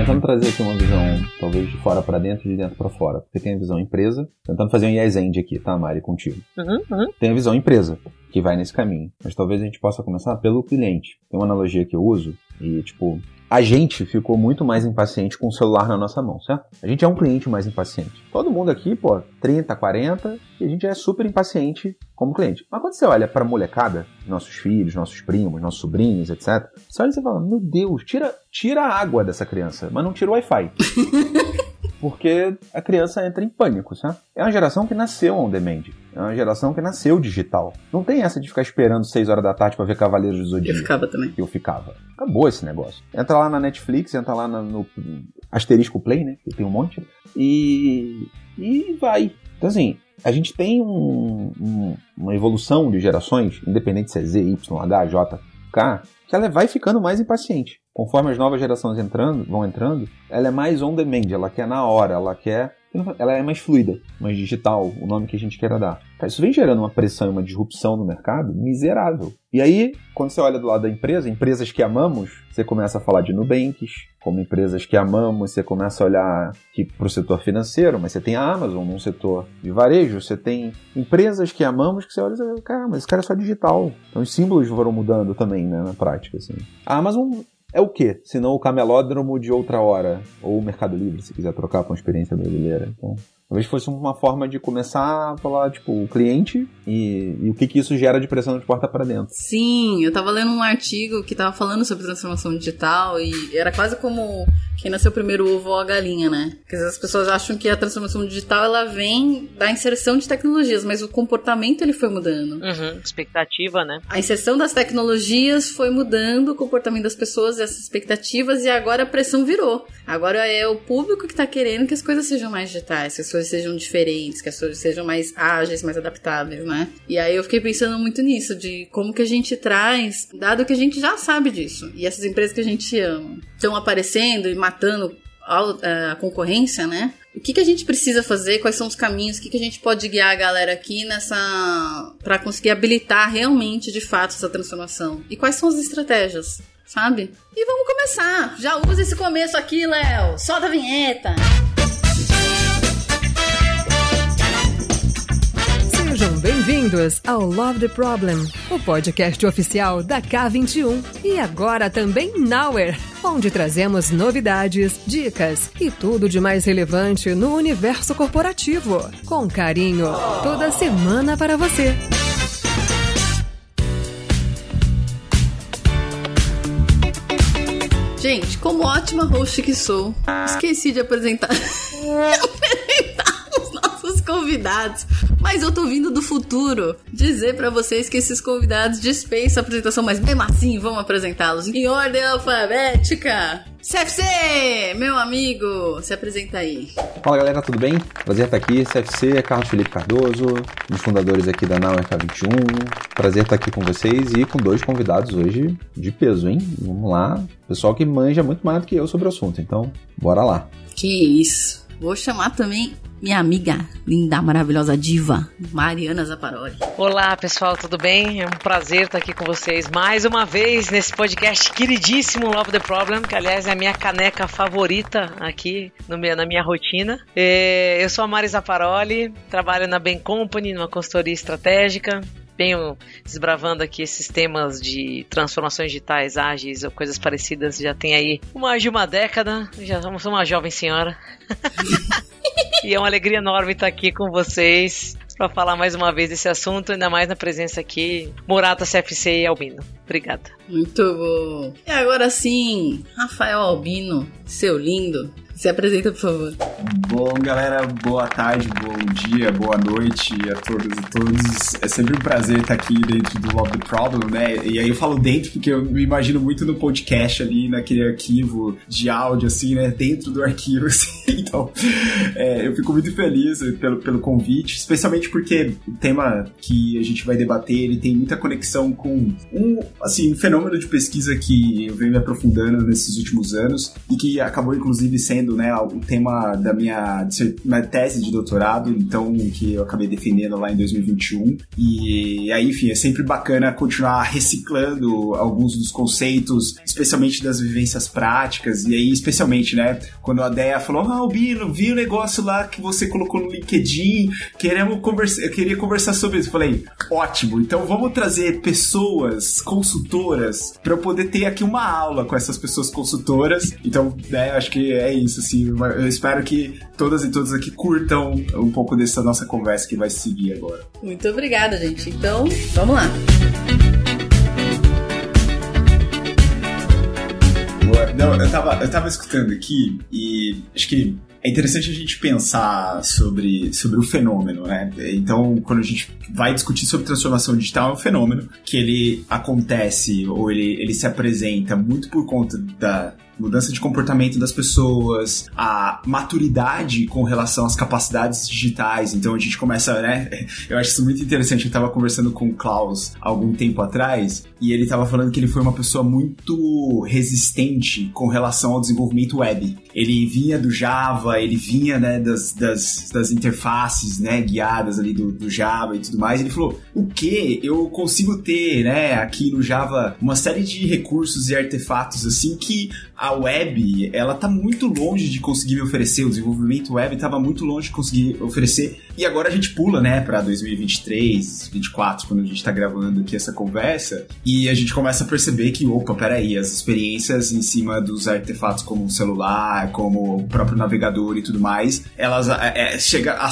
tentando trazer aqui uma visão, talvez de fora para dentro e de dentro para fora. Porque tem a visão empresa, tentando fazer um yes end aqui, tá, Mari, contigo. Uhum, uhum. Tem a visão empresa, que vai nesse caminho. Mas talvez a gente possa começar pelo cliente. Tem uma analogia que eu uso, e tipo, a gente ficou muito mais impaciente com o celular na nossa mão, certo? A gente é um cliente mais impaciente. Todo mundo aqui, pô, 30, 40, e a gente é super impaciente como cliente. Mas quando você olha pra molecada, nossos filhos, nossos primos, nossos sobrinhos, etc., você olha e você fala, meu Deus, tira, tira a água dessa criança, mas não tira o Wi-Fi. porque a criança entra em pânico, sabe? É uma geração que nasceu on demand. É uma geração que nasceu digital. Não tem essa de ficar esperando 6 horas da tarde para ver Cavaleiros do Zodíaco. Eu ficava também. Eu ficava. Acabou esse negócio. Entra lá na Netflix, entra lá no Asterisco Play, né? Que tem um monte. E. E vai. Então, assim, a gente tem um, um, uma evolução de gerações, independente se é Z, Y, H, J, K, que ela vai ficando mais impaciente. Conforme as novas gerações entrando, vão entrando, ela é mais on demand, ela quer na hora, ela quer. Ela é mais fluida, mais digital, o nome que a gente queira dar. Isso vem gerando uma pressão e uma disrupção no mercado miserável. E aí, quando você olha do lado da empresa, empresas que amamos, você começa a falar de Nubanks, como empresas que amamos, você começa a olhar para o setor financeiro, mas você tem a Amazon num setor de varejo, você tem empresas que amamos que você olha e fala, cara, mas esse cara é só digital. Então os símbolos foram mudando também, né, na prática. Assim. A Amazon é o quê? Se não o camelódromo de outra hora. Ou o Mercado Livre, se quiser trocar com a experiência brasileira. Então, Talvez fosse uma forma de começar a falar, tipo, o cliente e, e o que, que isso gera de pressão de porta para dentro. Sim, eu tava lendo um artigo que tava falando sobre transformação digital e era quase como quem nasceu primeiro o ovo ou a galinha, né? Porque as pessoas acham que a transformação digital ela vem da inserção de tecnologias, mas o comportamento ele foi mudando. Uhum, expectativa, né? A inserção das tecnologias foi mudando o comportamento das pessoas, essas expectativas, e agora a pressão virou. Agora é o público que tá querendo que as coisas sejam mais digitais, que as coisas sejam diferentes, que as coisas sejam mais ágeis, mais adaptáveis, né? E aí eu fiquei pensando muito nisso, de como que a gente traz, dado que a gente já sabe disso, e essas empresas que a gente ama estão aparecendo e matando a, concorrência, né? O que, que a gente precisa fazer? Quais são os caminhos? O que, que a gente pode guiar a galera aqui nessa. para conseguir habilitar realmente, de fato, essa transformação? E quais são as estratégias? Sabe? E vamos começar! Já usa esse começo aqui, Léo! Solta a vinheta! Sejam bem-vindos ao Love the Problem, o podcast oficial da K21 e agora também Nowhere, onde trazemos novidades, dicas e tudo de mais relevante no universo corporativo, com carinho, toda semana para você. Gente, como ótima host que sou, esqueci de apresentar, convidados. Mas eu tô vindo do futuro dizer para vocês que esses convidados dispensam a apresentação, mas mesmo assim vamos apresentá-los em ordem alfabética. CFC, meu amigo, se apresenta aí. Fala galera, tudo bem? Prazer estar aqui. CFC é Carlos Felipe Cardoso, um dos fundadores aqui da Now FA21. Prazer estar aqui com vocês e com dois convidados hoje de peso, hein? Vamos lá. Pessoal que manja muito mais do que eu sobre o assunto, então bora lá. Que isso. Vou chamar também minha amiga linda, maravilhosa diva, Mariana Zaparoli. Olá, pessoal, tudo bem? É um prazer estar aqui com vocês mais uma vez nesse podcast queridíssimo Love the Problem, que aliás é a minha caneca favorita aqui no meu, na minha rotina. É, eu sou a Mari Zaparoli, trabalho na Ben Company, numa consultoria estratégica venho desbravando aqui esses temas de transformações digitais ágeis ou coisas parecidas já tem aí mais de uma década. Já somos uma jovem senhora. e é uma alegria enorme estar aqui com vocês para falar mais uma vez desse assunto, ainda mais na presença aqui, Murata CFC e Albino. Obrigada. Muito bom. E agora sim, Rafael Albino, seu lindo. Se apresenta, por favor. Bom, galera, boa tarde, bom dia, boa noite a todos e todos. É sempre um prazer estar aqui dentro do Love the Problem, né? E aí eu falo dentro porque eu me imagino muito no podcast ali, naquele arquivo de áudio, assim, né? Dentro do arquivo, assim. Então, é, eu fico muito feliz pelo, pelo convite, especialmente porque o tema que a gente vai debater, ele tem muita conexão com um, assim, um fenômeno de pesquisa que eu venho me aprofundando nesses últimos anos e que acabou, inclusive, sendo né, o tema da minha, minha tese de doutorado, então que eu acabei defendendo lá em 2021. E aí, enfim, é sempre bacana continuar reciclando alguns dos conceitos, especialmente das vivências práticas. E aí, especialmente, né, quando a Deia falou: Ah, Bino, vi o negócio lá que você colocou no LinkedIn, queremos eu queria conversar sobre isso. Falei, ótimo, então vamos trazer pessoas consultoras para eu poder ter aqui uma aula com essas pessoas consultoras. Então, né, acho que é isso, assim. Eu espero que todas e todos aqui curtam um pouco dessa nossa conversa que vai seguir agora. Muito obrigada, gente. Então, vamos lá. Não, eu tava, eu tava escutando aqui e acho que é interessante a gente pensar sobre, sobre o fenômeno, né? Então, quando a gente vai discutir sobre transformação digital, é um fenômeno que ele acontece ou ele, ele se apresenta muito por conta da mudança de comportamento das pessoas, a maturidade com relação às capacidades digitais. Então a gente começa, né? Eu acho isso muito interessante. Eu estava conversando com o Klaus algum tempo atrás e ele estava falando que ele foi uma pessoa muito resistente com relação ao desenvolvimento web. Ele vinha do Java, ele vinha né, das, das, das interfaces né, guiadas ali do, do Java e tudo mais. Ele falou: o que? Eu consigo ter né, aqui no Java uma série de recursos e artefatos assim que a web ela tá muito longe de conseguir me oferecer. O desenvolvimento web estava muito longe de conseguir oferecer. E agora a gente pula né, para 2023, 2024, quando a gente está gravando aqui essa conversa. E a gente começa a perceber que, opa, peraí, as experiências em cima dos artefatos como o celular, como o próprio navegador e tudo mais, elas é, é, chega a,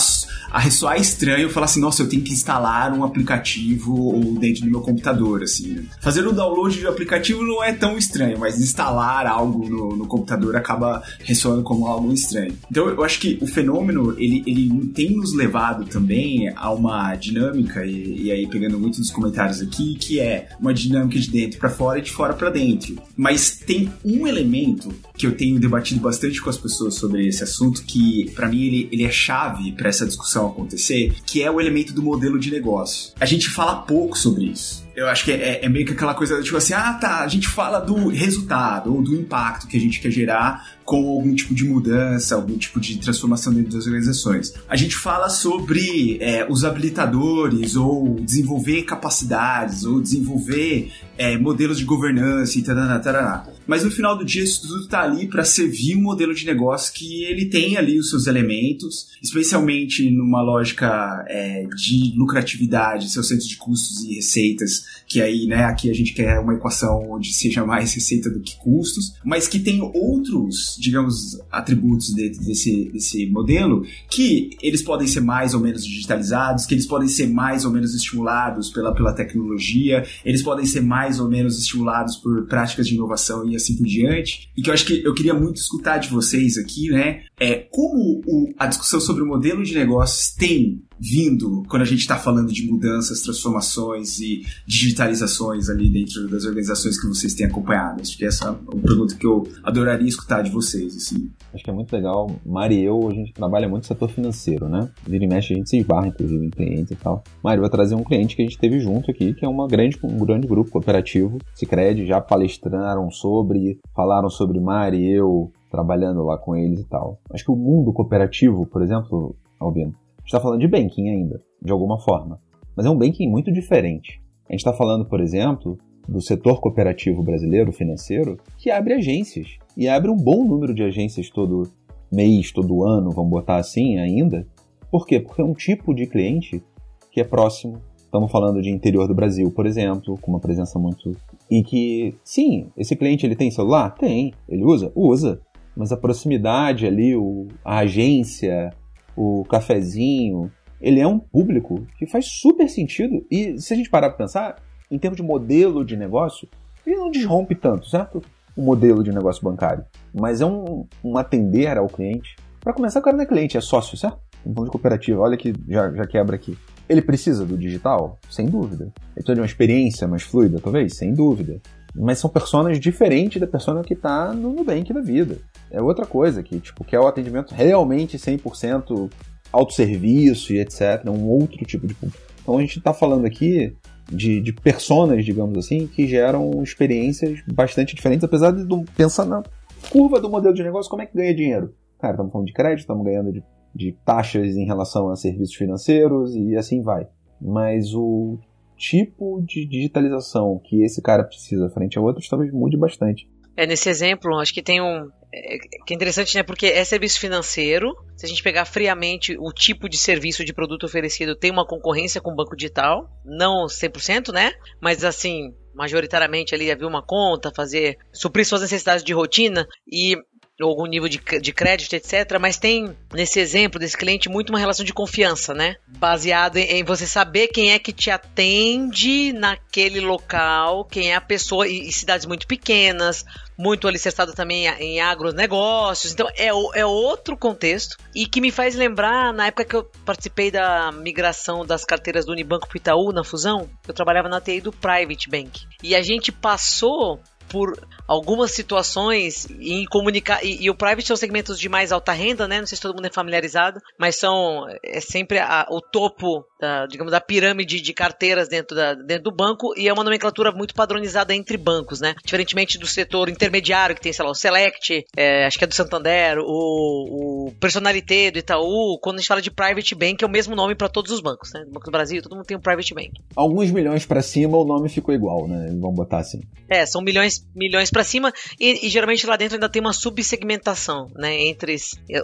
a ressoar estranho falar assim, nossa, eu tenho que instalar um aplicativo dentro do meu computador, assim. Né? Fazer o download do aplicativo não é tão estranho, mas instalar algo no, no computador acaba ressoando como algo estranho. Então eu acho que o fenômeno, ele, ele tem nos levado também a uma dinâmica, e, e aí pegando muitos dos comentários aqui, que é uma dinâmica de dentro para fora e de fora para dentro. Mas tem um elemento que eu tenho debatido bastante com as pessoas sobre esse assunto que para mim ele, ele é chave para essa discussão acontecer, que é o elemento do modelo de negócio. A gente fala pouco sobre isso eu acho que é, é, meio que aquela coisa, tipo assim, ah tá, a gente fala do resultado ou do impacto que a gente quer gerar com algum tipo de mudança, algum tipo de transformação dentro das organizações. A gente fala sobre é, os habilitadores ou desenvolver capacidades ou desenvolver é, modelos de governança e tarará, tarará. Mas no final do dia isso tudo está ali para servir um modelo de negócio que ele tem ali os seus elementos, especialmente numa lógica é, de lucratividade, seus centros de custos e receitas, que aí, né, aqui a gente quer uma equação onde seja mais receita do que custos, mas que tem outros digamos, atributos dentro desse, desse modelo, que eles podem ser mais ou menos digitalizados, que eles podem ser mais ou menos estimulados pela, pela tecnologia, eles podem ser mais ou menos estimulados por práticas de inovação e assim por diante. E que eu acho que eu queria muito escutar de vocês aqui, né? É como o, a discussão sobre o modelo de negócios tem vindo quando a gente está falando de mudanças, transformações e digitalizações ali dentro das organizações que vocês têm acompanhado? Acho que essa é uma pergunta que eu adoraria escutar de vocês. Assim. Acho que é muito legal. Mari e eu, a gente trabalha muito no setor financeiro, né? Vira e mexe, a gente se esbarra, inclusive, em clientes e tal. Mari, vai trazer um cliente que a gente teve junto aqui, que é uma grande, um grande grupo cooperativo. Cicred, já palestraram sobre, falaram sobre Mari e eu, trabalhando lá com eles e tal. Acho que o mundo cooperativo, por exemplo, Albino, está falando de banking ainda, de alguma forma. Mas é um banking muito diferente. A gente está falando, por exemplo, do setor cooperativo brasileiro financeiro, que abre agências. E abre um bom número de agências todo mês, todo ano, vamos botar assim ainda. Por quê? Porque é um tipo de cliente que é próximo. Estamos falando de interior do Brasil, por exemplo, com uma presença muito. E que, sim, esse cliente ele tem celular? Tem. Ele usa? Usa. Mas a proximidade ali, o, a agência, o cafezinho, ele é um público que faz super sentido. E se a gente parar para pensar, em termos de modelo de negócio, ele não desrompe tanto, certo? O modelo de negócio bancário. Mas é um, um atender ao cliente. Para começar, o cara não é cliente, é sócio, certo? Um ponto de cooperativa, olha que já, já quebra aqui. Ele precisa do digital? Sem dúvida. Ele precisa de uma experiência mais fluida, talvez? Sem dúvida. Mas são personas diferentes da persona que está no Nubank da vida. É outra coisa, que, tipo, que é o atendimento realmente 100% autosserviço e etc. Um outro tipo de. Então a gente está falando aqui de, de personas, digamos assim, que geram experiências bastante diferentes, apesar de pensar na curva do modelo de negócio, como é que ganha dinheiro. Cara, estamos falando de crédito, estamos ganhando de, de taxas em relação a serviços financeiros e assim vai. Mas o tipo de digitalização que esse cara precisa frente a outros talvez mude bastante. É, nesse exemplo, acho que tem um. É, que é interessante, né? Porque é serviço financeiro. Se a gente pegar friamente o tipo de serviço de produto oferecido, tem uma concorrência com o banco digital. Não 100%, né? Mas assim, majoritariamente ali havia uma conta, fazer. suprir suas necessidades de rotina. E algum nível de, de crédito, etc. Mas tem, nesse exemplo desse cliente, muito uma relação de confiança, né? Baseado em, em, você saber quem é que te atende naquele local, quem é a pessoa, e, e cidades muito pequenas, muito alicerçado também em agronegócios. Então é, é outro contexto e que me faz lembrar na época que eu participei da migração das carteiras do Unibanco para Itaú na fusão, eu trabalhava na TI do Private Bank. E a gente passou por algumas situações em comunicar. E, e, o private são segmentos de mais alta renda, né? Não sei se todo mundo é familiarizado, mas são é sempre a, o topo, da, digamos, da pirâmide de carteiras dentro, da, dentro do banco e é uma nomenclatura muito padronizada entre bancos, né? Diferentemente do setor intermediário, que tem, sei lá, o Select, é, acho que é do Santander, o, o Personalité do Itaú. Quando a gente fala de private bank, é o mesmo nome para todos os bancos, né? Banco do Brasil, todo mundo tem um private bank. Alguns milhões para cima, o nome ficou igual, né? Vamos botar assim. É, são milhões, milhões para cima e, e, geralmente lá dentro ainda tem uma subsegmentação, né, entre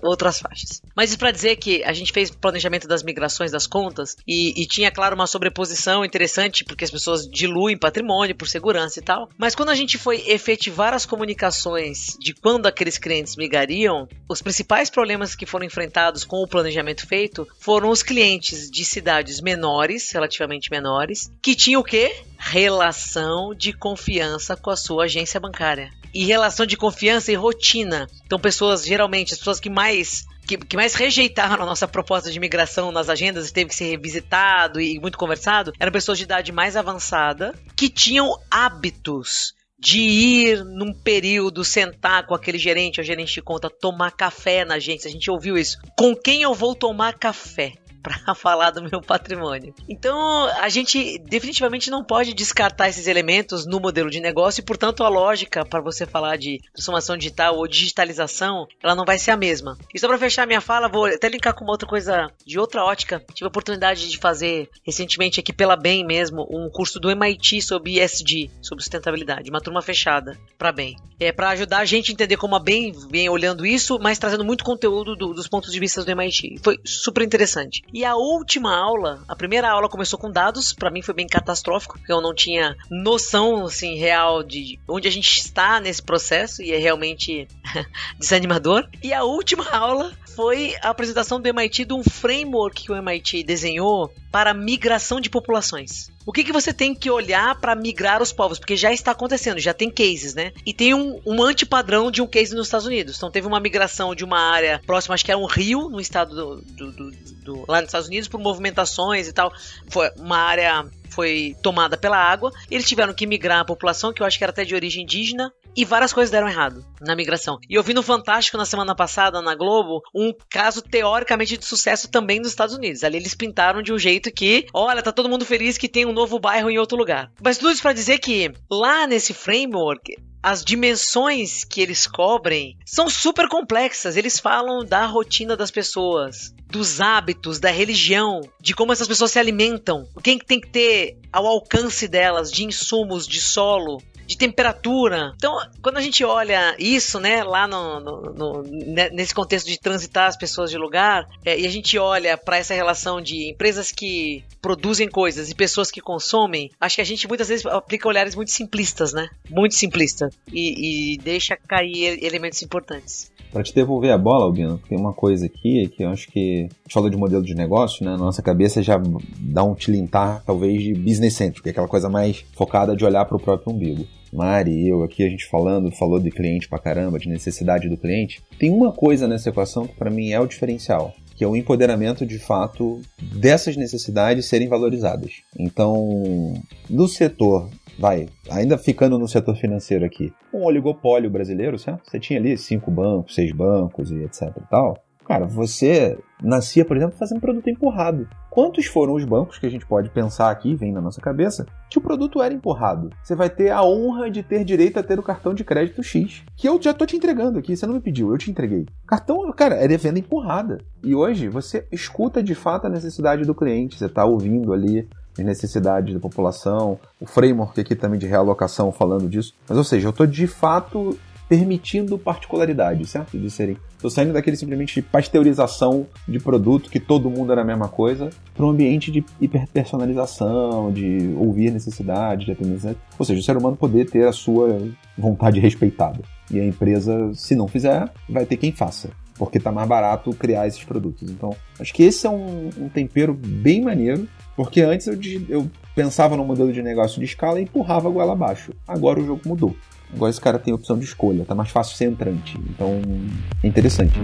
outras faixas. Mas isso para dizer que a gente fez planejamento das migrações das contas e, e, tinha, claro, uma sobreposição interessante porque as pessoas diluem patrimônio por segurança e tal. Mas quando a gente foi efetivar as comunicações de quando aqueles clientes migrariam, os principais problemas que foram enfrentados com o planejamento feito foram os clientes de cidades menores, relativamente menores, que tinham o quê? Relação de confiança com a sua agência bancária. E relação de confiança e rotina. Então, pessoas, geralmente, as pessoas que mais que, que, mais rejeitaram a nossa proposta de migração nas agendas, teve que ser revisitado e muito conversado, eram pessoas de idade mais avançada que tinham hábitos de ir num período, sentar com aquele gerente ou gerente de conta, tomar café na agência. A gente ouviu isso. Com quem eu vou tomar café? Para falar do meu patrimônio. Então, a gente definitivamente não pode descartar esses elementos no modelo de negócio e, portanto, a lógica para você falar de transformação digital ou digitalização, ela não vai ser a mesma. E só para fechar minha fala, vou até linkar com uma outra coisa de outra ótica. Tive a oportunidade de fazer recentemente aqui pela Bem mesmo um curso do MIT sobre ESG, sobre sustentabilidade, uma turma fechada para Bem. É para ajudar a gente a entender como a Bem vem olhando isso, mas trazendo muito conteúdo do, dos pontos de vista do MIT. Foi super interessante. E a última aula, a primeira aula começou com dados, para mim foi bem catastrófico, porque eu não tinha noção assim real de onde a gente está nesse processo e é realmente desanimador. E a última aula foi a apresentação do MIT de um framework que o MIT desenhou para migração de populações. O que, que você tem que olhar para migrar os povos? Porque já está acontecendo, já tem cases, né? E tem um, um antipadrão de um case nos Estados Unidos. Então teve uma migração de uma área próxima, acho que era um rio, no estado do, do, do, do lá nos Estados Unidos, por movimentações e tal. Foi uma área foi tomada pela água. Eles tiveram que migrar a população, que eu acho que era até de origem indígena, e várias coisas deram errado na migração. E eu vi no Fantástico na semana passada, na Globo, um caso teoricamente de sucesso também nos Estados Unidos. Ali eles pintaram de um jeito que, olha, tá todo mundo feliz que tem um novo bairro em outro lugar. Mas tudo isso para dizer que lá nesse framework, as dimensões que eles cobrem são super complexas. Eles falam da rotina das pessoas, dos hábitos, da religião, de como essas pessoas se alimentam, o que tem que ter ao alcance delas de insumos, de solo, de temperatura. Então, quando a gente olha isso, né, lá no, no, no nesse contexto de transitar as pessoas de lugar, é, e a gente olha para essa relação de empresas que produzem coisas e pessoas que consomem, acho que a gente muitas vezes aplica olhares muito simplistas, né? Muito simplistas. E, e deixa cair elementos importantes. Para te devolver a bola, Albino, tem uma coisa aqui que eu acho que a gente falou de modelo de negócio, né? Nossa cabeça já dá um tilintar, talvez, de business centric, aquela coisa mais focada de olhar para o próprio umbigo. Mari eu aqui, a gente falando, falou de cliente pra caramba, de necessidade do cliente. Tem uma coisa nessa equação que para mim é o diferencial, que é o empoderamento de fato dessas necessidades serem valorizadas. Então, no setor vai, ainda ficando no setor financeiro aqui, um oligopólio brasileiro, certo? Você tinha ali cinco bancos, seis bancos e etc e tal. Cara, você nascia, por exemplo, fazendo produto empurrado. Quantos foram os bancos que a gente pode pensar aqui, vem na nossa cabeça, que o produto era empurrado? Você vai ter a honra de ter direito a ter o cartão de crédito X, que eu já tô te entregando aqui, você não me pediu, eu te entreguei. Cartão, cara, era venda empurrada. E hoje você escuta de fato a necessidade do cliente, você tá ouvindo ali as necessidades da população, o framework aqui também de realocação falando disso. Mas, ou seja, eu estou de fato permitindo particularidades, certo? De serem. Estou saindo daquele simplesmente pasteurização de produto que todo mundo era a mesma coisa, para um ambiente de hiperpersonalização, de ouvir necessidade, de atender. Ou seja, o ser humano poder ter a sua vontade respeitada. E a empresa, se não fizer, vai ter quem faça. Porque está mais barato criar esses produtos. Então, acho que esse é um, um tempero bem maneiro porque antes eu, eu pensava no modelo de negócio de escala e empurrava a goela abaixo. Agora o jogo mudou. Agora esse cara tem opção de escolha, tá mais fácil ser entrante. Então é interessante.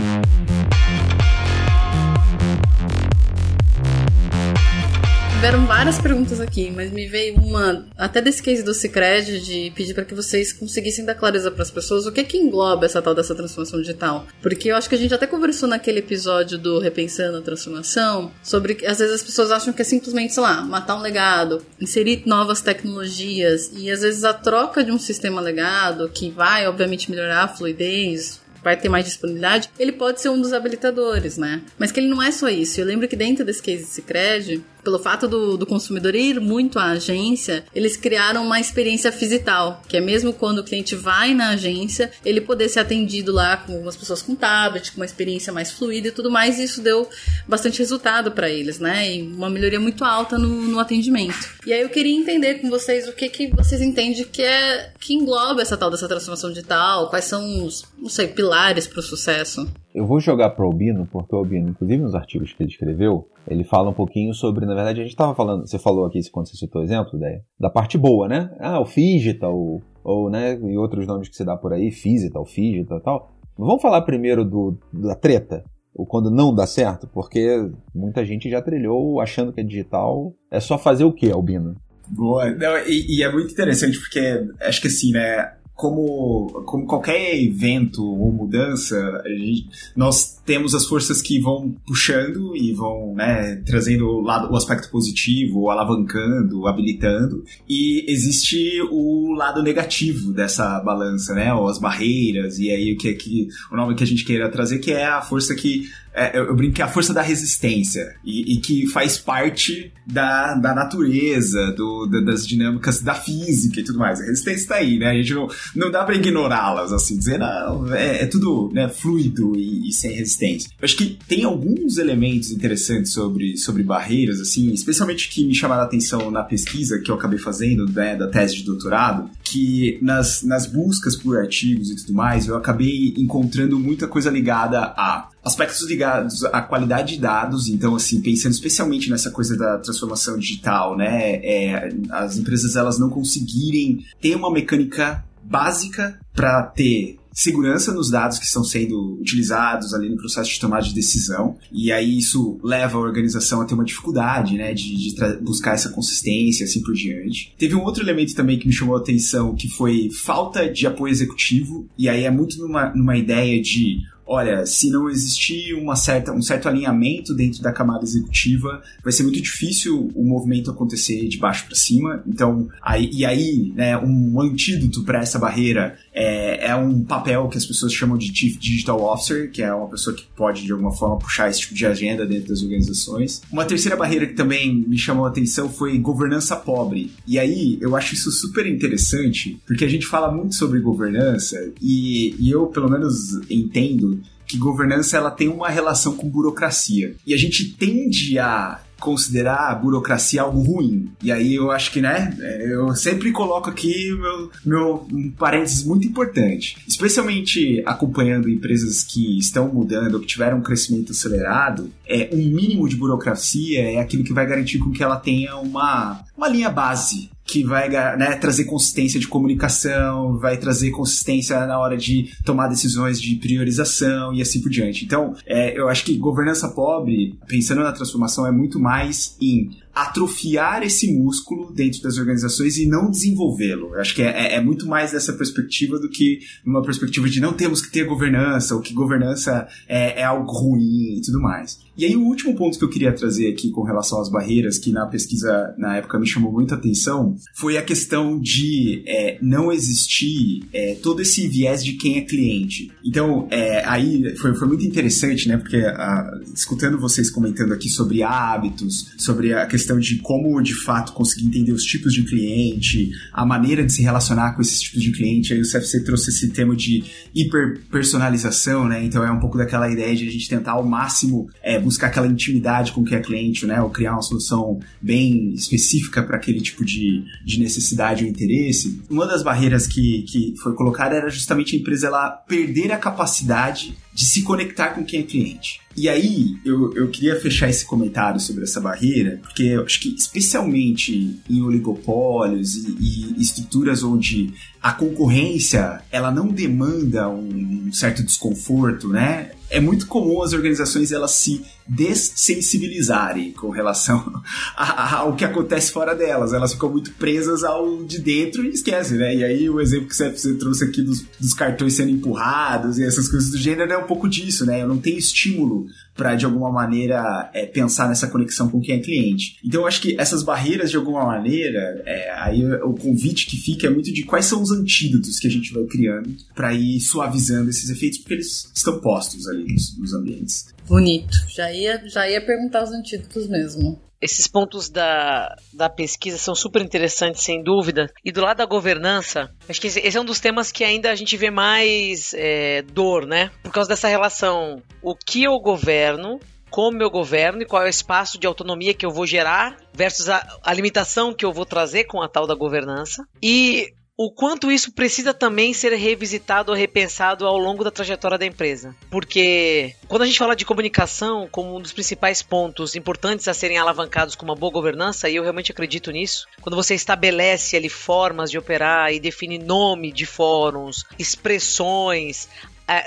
Tiveram várias perguntas aqui, mas me veio uma, até desse case do Cicred, de pedir para que vocês conseguissem dar clareza para as pessoas o que que engloba essa tal dessa transformação digital. Porque eu acho que a gente até conversou naquele episódio do Repensando a Transformação sobre que às vezes as pessoas acham que é simplesmente, sei lá, matar um legado, inserir novas tecnologias e às vezes a troca de um sistema legado que vai, obviamente, melhorar a fluidez, vai ter mais disponibilidade, ele pode ser um dos habilitadores, né? Mas que ele não é só isso. Eu lembro que dentro desse case de Cicred, pelo fato do, do consumidor ir muito à agência, eles criaram uma experiência fisital, que é mesmo quando o cliente vai na agência, ele poder ser atendido lá com algumas pessoas com tablet, com uma experiência mais fluida e tudo mais, e isso deu bastante resultado para eles, né? E uma melhoria muito alta no, no atendimento. E aí eu queria entender com vocês o que, que vocês entendem que é que engloba essa tal dessa transformação digital, quais são os, não sei, pilares para o sucesso. Eu vou jogar para o Albino, porque o Albino, inclusive nos artigos que ele escreveu, ele fala um pouquinho sobre, na verdade, a gente estava falando, você falou aqui, quando você citou o exemplo, da, da parte boa, né? Ah, o Figital, ou, ou, né, e outros nomes que se dá por aí, Physital, Figital e tal. Vamos falar primeiro do, da treta, o quando não dá certo, porque muita gente já trilhou achando que é digital. É só fazer o que, Albino? Boa, não, e, e, é muito interessante porque acho que assim, né? Como, como qualquer evento ou mudança, gente, nós temos as forças que vão puxando e vão né, trazendo o, lado, o aspecto positivo, alavancando, habilitando, e existe o lado negativo dessa balança, né? Ou as barreiras, e aí o que, é que o nome que a gente queira trazer, que é a força que é, eu, brinco que é a força da resistência e, e que faz parte da, da natureza, do, da, das dinâmicas da física e tudo mais. A resistência está aí, né? A gente não, não dá para ignorá-las, assim, dizer, não, é, é tudo né, fluido e, e, sem resistência. Eu acho que tem alguns elementos interessantes sobre, sobre barreiras, assim, especialmente que me chamaram a atenção na pesquisa que eu acabei fazendo, né, da tese de doutorado, que nas, nas buscas por artigos e tudo mais, eu acabei encontrando muita coisa ligada a aspectos ligados à qualidade de dados, então assim, pensando especialmente nessa coisa da transformação digital, né, é, as empresas elas não conseguirem ter uma mecânica básica para ter segurança nos dados que estão sendo utilizados ali no processo de tomada de decisão. E aí isso leva a organização a ter uma dificuldade, né, de, de buscar essa consistência, assim por diante. Teve um outro elemento também que me chamou a atenção, que foi falta de apoio executivo. E aí é muito numa, numa ideia de olha, se não existir uma certa, um certo alinhamento dentro da camada executiva, vai ser muito difícil o movimento acontecer de baixo para cima. Então, aí, e aí, né, um antídoto para essa barreira é, é um papel que as pessoas chamam de Chief Digital Officer, que é uma pessoa que pode, de alguma forma, puxar esse tipo de agenda dentro das organizações. Uma terceira barreira que também me chamou a atenção foi governança pobre. E aí, eu acho isso super interessante, porque a gente fala muito sobre governança e, e eu, pelo menos, entendo que governança ela tem uma relação com burocracia. E a gente tende a considerar a burocracia algo ruim. E aí eu acho que, né, eu sempre coloco aqui meu, meu um parênteses muito importante. Especialmente acompanhando empresas que estão mudando ou que tiveram um crescimento acelerado, é um mínimo de burocracia é aquilo que vai garantir com que ela tenha uma, uma linha base que vai né, trazer consistência de comunicação, vai trazer consistência na hora de tomar decisões de priorização e assim por diante. Então, é, eu acho que governança pobre, pensando na transformação, é muito mais em atrofiar esse músculo dentro das organizações e não desenvolvê-lo. Acho que é, é, é, muito mais dessa perspectiva do que uma perspectiva de não temos que ter governança, ou que governança é, é algo ruim e tudo mais. E aí o último ponto que eu queria trazer aqui com relação às barreiras, que na pesquisa na época me chamou muita atenção, foi a questão de é, não existir é, todo esse viés de quem é cliente. Então, é, aí foi, foi muito interessante, né? Porque a, ah, escutando vocês comentando aqui sobre hábitos, sobre a questão de como de fato conseguir entender os tipos de cliente, a maneira de se relacionar com esses tipos de cliente, aí o CFC trouxe esse tema de hiperpersonalização, né? Então é um pouco daquela ideia de a gente tentar ao máximo é, buscar aquela intimidade com o que é cliente, né? Ou criar uma solução bem específica para aquele tipo de, de necessidade ou interesse. Uma das barreiras que, que foi colocada era justamente a empresa ela perder a capacidade de se conectar com quem é cliente. E aí, eu, eu queria fechar esse comentário sobre essa barreira, porque eu acho que, especialmente em oligopólios e, e estruturas onde a concorrência ela não demanda um certo desconforto, né? É muito comum as organizações elas se dessensibilizarem com relação ao que acontece fora delas. Elas ficam muito presas ao de dentro e esquecem, né? E aí o exemplo que você trouxe aqui dos, dos cartões sendo empurrados e essas coisas do gênero é um pouco disso, né? Eu não tenho estímulo para de alguma maneira é, pensar nessa conexão com quem é cliente. Então eu acho que essas barreiras de alguma maneira, é, aí o convite que fica é muito de quais são os antídotos que a gente vai criando para ir suavizando esses efeitos, porque eles estão postos ali nos, nos ambientes. Bonito. Já ia, já ia perguntar os antídotos mesmo. Esses pontos da, da pesquisa são super interessantes, sem dúvida. E do lado da governança, acho que esse é um dos temas que ainda a gente vê mais é, dor, né? Por causa dessa relação. O que eu governo, como eu governo e qual é o espaço de autonomia que eu vou gerar versus a, a limitação que eu vou trazer com a tal da governança. E o quanto isso precisa também ser revisitado ou repensado ao longo da trajetória da empresa. Porque quando a gente fala de comunicação como um dos principais pontos importantes a serem alavancados com uma boa governança, e eu realmente acredito nisso, quando você estabelece ali formas de operar e define nome de fóruns, expressões,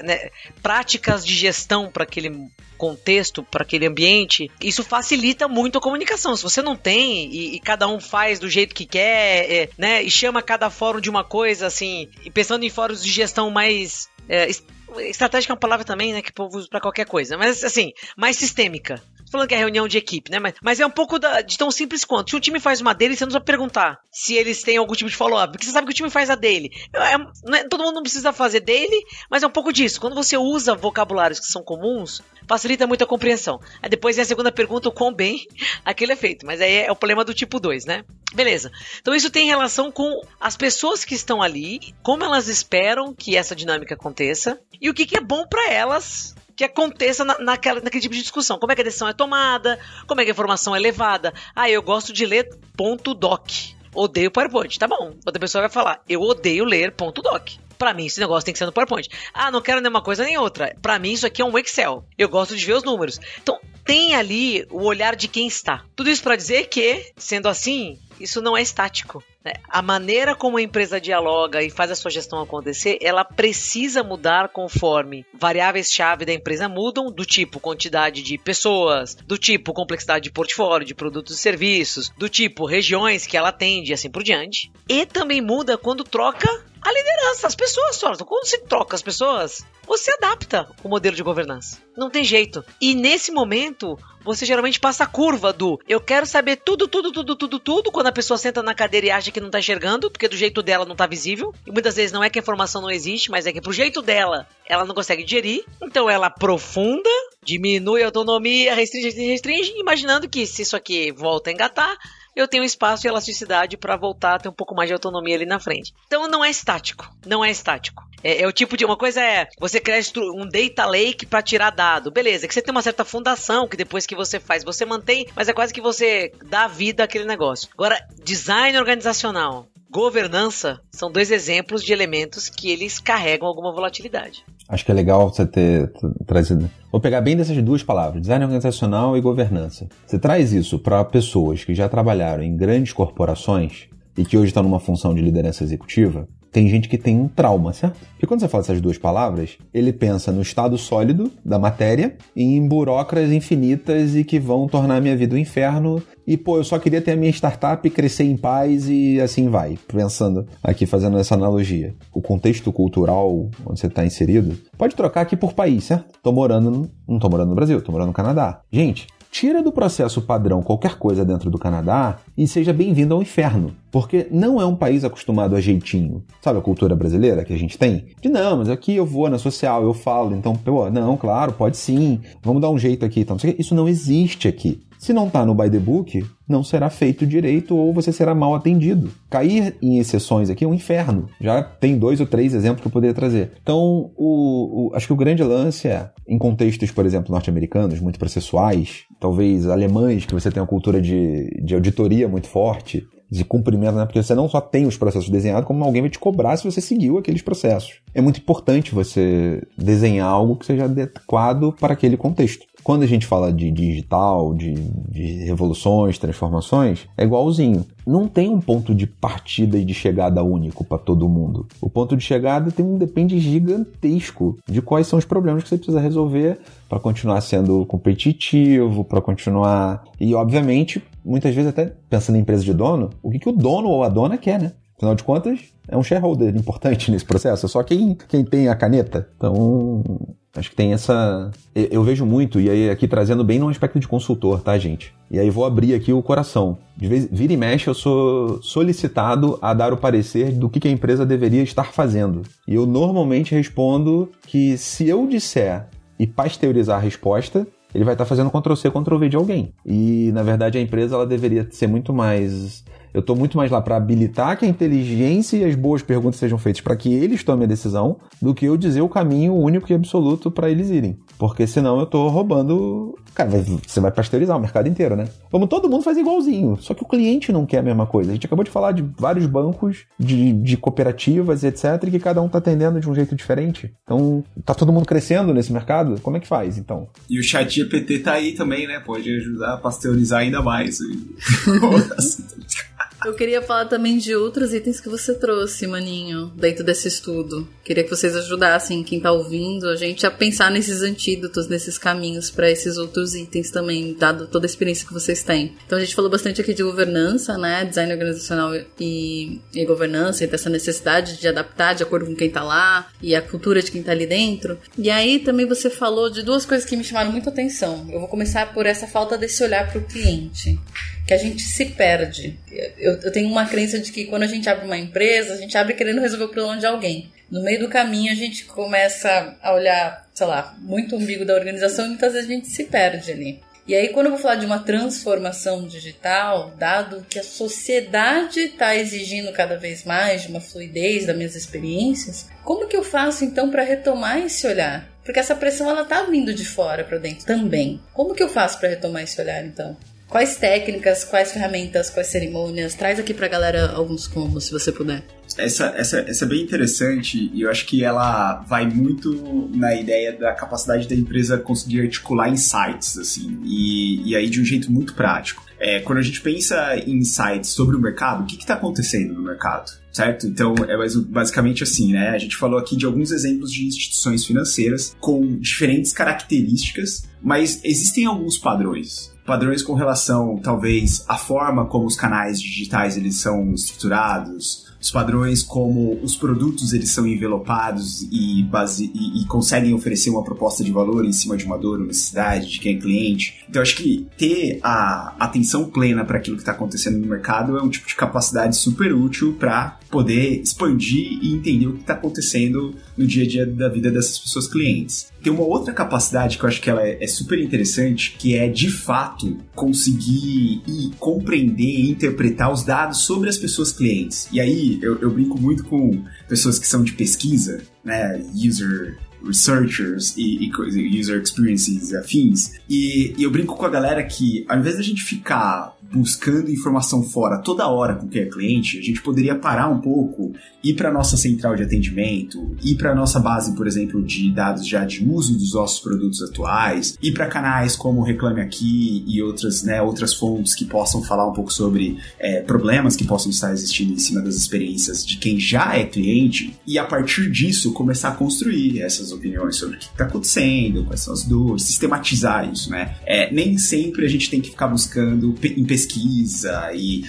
né, práticas de gestão para aquele contexto, para aquele ambiente, isso facilita muito a comunicação. Se você não tem e, e cada um faz do jeito que quer, é, né, e chama cada fórum de uma coisa, assim, e pensando em fóruns de gestão mais é, estratégica é uma palavra também, né, que o povo usa pra qualquer coisa, mas assim, mais sistêmica falando que é reunião de equipe, né? Mas, mas é um pouco da, de tão simples quanto. Se o time faz uma dele, você não precisa perguntar se eles têm algum tipo de follow-up, porque você sabe que o time faz a dele. É, é, todo mundo não precisa fazer dele, mas é um pouco disso. Quando você usa vocabulários que são comuns, facilita muito a compreensão. Aí depois vem a segunda pergunta, o quão bem aquele é feito. Mas aí é o problema do tipo 2, né? Beleza. Então isso tem relação com as pessoas que estão ali, como elas esperam que essa dinâmica aconteça e o que, que é bom para elas que aconteça na, naquela, naquele tipo de discussão. Como é que a decisão é tomada, como é que a informação é levada. Ah, eu gosto de ler ponto doc. Odeio PowerPoint. Tá bom. Outra pessoa vai falar, eu odeio ler ponto doc. Pra mim, esse negócio tem que ser no PowerPoint. Ah, não quero nem uma coisa nem outra. Pra mim, isso aqui é um Excel. Eu gosto de ver os números. Então, tem ali o olhar de quem está. Tudo isso para dizer que, sendo assim, isso não é estático. Né? A maneira como a empresa dialoga e faz a sua gestão acontecer, ela precisa mudar conforme variáveis-chave da empresa mudam, do tipo quantidade de pessoas, do tipo complexidade de portfólio, de produtos e serviços, do tipo regiões que ela atende e assim por diante. E também muda quando troca a liderança, as pessoas, Thornton. Quando se troca as pessoas, você adapta o modelo de governança. Não tem jeito. E nesse momento, você geralmente passa a curva do eu quero saber tudo, tudo, tudo, tudo, tudo, quando a pessoa senta na cadeira e acha que não tá enxergando, porque do jeito dela não tá visível. E muitas vezes não é que a informação não existe, mas é que pro jeito dela, ela não consegue digerir. Então ela aprofunda, diminui a autonomia, restringe, restringe, restringe, imaginando que se isso aqui volta a engatar, eu tenho espaço e elasticidade para voltar a ter um pouco mais de autonomia ali na frente. Então não é estático, não é estático. É, é o tipo de uma coisa é você criar um data lake para tirar dado, beleza? Que você tem uma certa fundação que depois que você faz você mantém, mas é quase que você dá vida àquele negócio. Agora design organizacional, governança são dois exemplos de elementos que eles carregam alguma volatilidade. Acho que é legal você ter trazido. Vou pegar bem dessas duas palavras, design organizacional e governança. Você traz isso para pessoas que já trabalharam em grandes corporações, e que hoje está numa função de liderança executiva, tem gente que tem um trauma, certo? Porque quando você fala essas duas palavras, ele pensa no estado sólido da matéria e em burocras infinitas e que vão tornar a minha vida um inferno. E, pô, eu só queria ter a minha startup, crescer em paz e assim vai. Pensando aqui, fazendo essa analogia. O contexto cultural onde você está inserido, pode trocar aqui por país, certo? Tô morando, no, não tô morando no Brasil, tô morando no Canadá. Gente, tira do processo padrão qualquer coisa dentro do Canadá e seja bem-vindo ao inferno. Porque não é um país acostumado a jeitinho. Sabe a cultura brasileira que a gente tem? De não, mas aqui eu vou na social, eu falo, então, pô, não, claro, pode sim, vamos dar um jeito aqui. Então, isso não existe aqui. Se não está no by the book, não será feito direito ou você será mal atendido. Cair em exceções aqui é um inferno. Já tem dois ou três exemplos que eu poderia trazer. Então, o, o, acho que o grande lance é, em contextos, por exemplo, norte-americanos, muito processuais, talvez alemães, que você tem uma cultura de, de auditoria muito forte, de cumprimento, né? Porque você não só tem os processos desenhados, como alguém vai te cobrar se você seguiu aqueles processos. É muito importante você desenhar algo que seja adequado para aquele contexto. Quando a gente fala de digital, de, de revoluções, transformações, é igualzinho. Não tem um ponto de partida e de chegada único para todo mundo. O ponto de chegada tem um depende gigantesco de quais são os problemas que você precisa resolver para continuar sendo competitivo, para continuar. E, obviamente, muitas vezes até pensando em empresa de dono, o que, que o dono ou a dona quer, né? Afinal de contas, é um shareholder importante nesse processo, é só quem, quem tem a caneta. Então, acho que tem essa. Eu vejo muito, e aí aqui trazendo bem no aspecto de consultor, tá, gente? E aí vou abrir aqui o coração. De vez vira e mexe, eu sou solicitado a dar o parecer do que a empresa deveria estar fazendo. E eu normalmente respondo que se eu disser e pasteurizar a resposta, ele vai estar fazendo Ctrl-C, Ctrl-V de alguém. E, na verdade, a empresa ela deveria ser muito mais eu estou muito mais lá para habilitar que a inteligência e as boas perguntas sejam feitas para que eles tomem a decisão do que eu dizer o caminho único e absoluto para eles irem. Porque senão eu estou roubando. Cara, você vai pasteurizar o mercado inteiro, né? Vamos todo mundo fazer igualzinho. Só que o cliente não quer a mesma coisa. A gente acabou de falar de vários bancos, de, de cooperativas, etc., e que cada um está atendendo de um jeito diferente. Então, tá todo mundo crescendo nesse mercado? Como é que faz, então? E o chat GPT tá aí também, né? Pode ajudar a pasteurizar ainda mais. Eu queria falar também de outros itens que você trouxe, maninho, dentro desse estudo. Queria que vocês ajudassem quem tá ouvindo a gente a pensar nesses antídotos, nesses caminhos para esses outros itens também, dado toda a experiência que vocês têm. Então a gente falou bastante aqui de governança, né? Design organizacional e, e governança, e dessa necessidade de adaptar de acordo com quem tá lá e a cultura de quem tá ali dentro. E aí também você falou de duas coisas que me chamaram muito atenção. Eu vou começar por essa falta desse olhar para o cliente que a gente se perde. Eu, eu, tenho uma crença de que quando a gente abre uma empresa, a gente abre querendo resolver o problema de alguém. No meio do caminho, a gente começa a olhar, sei lá, muito o umbigo da organização e muitas vezes a gente se perde ali. E aí, quando eu vou falar de uma transformação digital, dado que a sociedade está exigindo cada vez mais de uma fluidez das minhas experiências, como que eu faço então para retomar esse olhar? Porque essa pressão ela tá vindo de fora para dentro também. Como que eu faço para retomar esse olhar então? Quais técnicas, quais ferramentas, quais cerimônias? Traz aqui pra galera alguns combos, se você puder. Essa, essa, essa é bem interessante e eu acho que ela vai muito na ideia da capacidade da empresa conseguir articular insights, assim, e, e aí de um jeito muito prático. É, quando a gente pensa em insights sobre o mercado, o que está acontecendo no mercado? Certo? Então, é basicamente assim, né? A gente falou aqui de alguns exemplos de instituições financeiras com diferentes características, mas existem alguns padrões padrões com relação, talvez, à forma como os canais digitais eles são estruturados, os padrões como os produtos eles são envelopados e, base, e, e, conseguem oferecer uma proposta de valor em cima de uma dor ou necessidade de quem é cliente. Então acho que ter a atenção plena para aquilo que está acontecendo no mercado é um tipo de capacidade super útil para poder expandir e entender o que está acontecendo no dia a dia da vida dessas pessoas clientes. Tem uma outra capacidade que eu acho que ela é, é super interessante, que é de fato conseguir e compreender e interpretar os dados sobre as pessoas clientes. E aí eu, eu brinco muito com pessoas que são de pesquisa, né, user researchers e, e user experiences e afins. E, e eu brinco com a galera que, ao invés da gente ficar buscando informação fora toda hora com quem é cliente, a gente poderia parar um pouco, ir para nossa central de atendimento, ir para nossa base, por exemplo, de dados já de uso dos nossos produtos atuais, ir para canais como Reclame Aqui e outras, né, outras fontes que possam falar um pouco sobre é, problemas que possam estar existindo em cima das experiências de quem já é cliente e a partir disso começar a construir essas opiniões sobre o que está acontecendo, quais são as dores, sistematizar isso, né? É, nem sempre a gente tem que ficar buscando em pesquisa e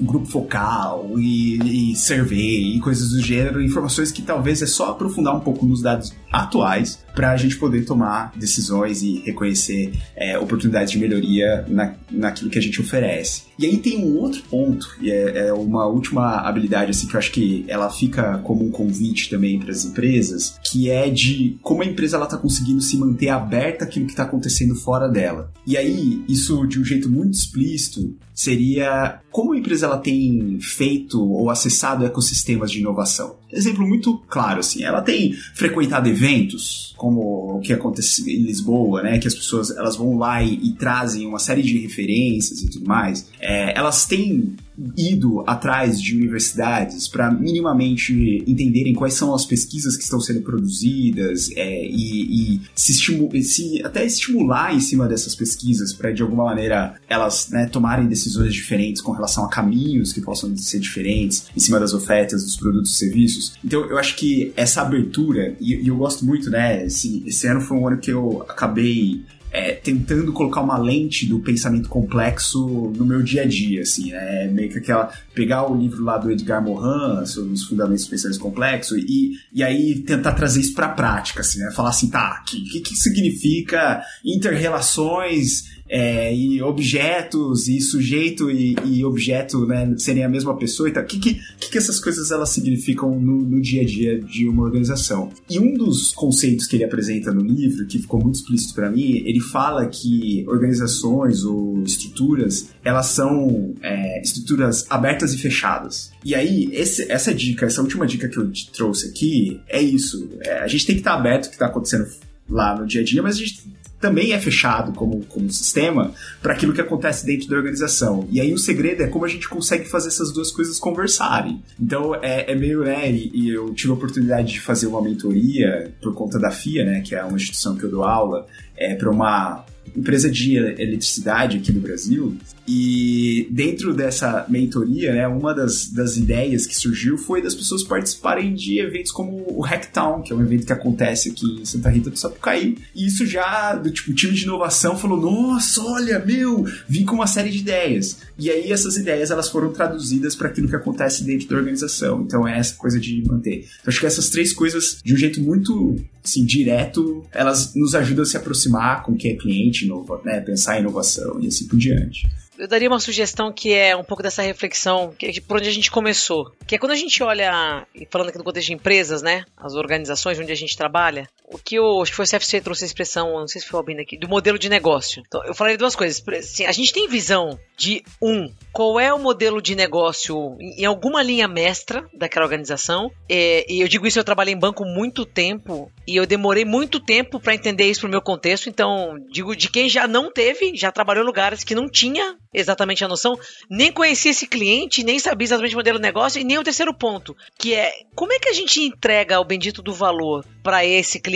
grupo focal e, e survey e coisas do gênero, informações que talvez é só aprofundar um pouco nos dados atuais para a gente poder tomar decisões e reconhecer é, oportunidades de melhoria na, naquilo que a gente oferece. E aí tem um outro ponto, e é, é, uma última habilidade assim que eu acho que ela fica como um convite também para as empresas, que é de como a empresa está conseguindo se manter aberta àquilo que está acontecendo fora dela. E aí isso de um jeito muito explícito seria como a empresa ela tem feito ou acessado ecossistemas de inovação. Exemplo muito claro assim, ela tem frequentado eventos como o que acontece em Lisboa, né, que as pessoas elas vão lá e, e trazem uma série de referências e tudo mais. É, elas têm ido atrás de universidades para minimamente entenderem quais são as pesquisas que estão sendo produzidas é, e, e se, se, até estimular em cima dessas pesquisas para de alguma maneira elas né, tomarem decisões diferentes com relação a caminhos que possam ser diferentes em cima das ofertas dos produtos e serviços. Então eu acho que essa abertura e, e eu gosto muito, né? Esse, esse ano foi um ano que eu acabei é, tentando colocar uma lente do pensamento complexo no meu dia a dia, assim, né? Meio que aquela. pegar o livro lá do Edgar Morin sobre os fundamentos do pensamento complexo e, e aí tentar trazer isso para a prática, assim, né? Falar assim, tá, o que, que, que significa interrelações é, e objetos e sujeito e, e, objeto né, serem a mesma pessoa e tal. O que, que, que essas coisas elas significam no, no, dia a dia de uma organização? E um dos conceitos que ele apresenta no livro, que ficou muito explícito para mim, ele fala que organizações ou estruturas elas são é, estruturas abertas e fechadas. E aí, esse, essa dica, essa última dica que eu te trouxe aqui, é isso. É, a gente tem que estar aberto ao que está acontecendo lá no dia a dia, mas a gente também é fechado como, como sistema para aquilo que acontece dentro da organização. E aí o segredo é como a gente consegue fazer essas duas coisas conversarem. Então é, é meio, né? E, e, eu tive a oportunidade de fazer uma mentoria por conta da FIA, né? Que é uma instituição que eu dou aula, é, para uma empresa de eletricidade aqui no Brasil. E dentro dessa mentoria, né, uma das, das ideias que surgiu foi das pessoas participarem de eventos como o Hacktown, que é um evento que acontece aqui em Santa Rita do Sapucaí. E isso já, do tipo, o time de inovação falou: nossa, olha, meu, vim com uma série de ideias. E aí essas ideias elas foram traduzidas para aquilo que acontece dentro da organização. Então é essa coisa de manter. Então, acho que essas três coisas, de um jeito muito assim, direto, elas nos ajudam a se aproximar com quem é cliente, inova, né, pensar em inovação e assim por diante eu daria uma sugestão que é um pouco dessa reflexão, que é por onde a gente começou. Que é quando a gente olha, falando aqui no contexto de empresas, né? As organizações onde a gente trabalha, o que o, acho que foi o CFC trouxe a expressão, não sei se foi o Albino aqui, do modelo de negócio. Então, eu falei duas coisas. Assim, a gente tem visão de, um, qual é o modelo de negócio em alguma linha mestra daquela organização. É, e eu digo isso, eu trabalhei em banco muito tempo e eu demorei muito tempo para entender isso pro meu contexto. Então, digo de quem já não teve, já trabalhou em lugares que não tinha exatamente a noção, nem conhecia esse cliente, nem sabia exatamente o modelo do negócio, e nem o terceiro ponto, que é como é que a gente entrega o bendito do valor para esse cliente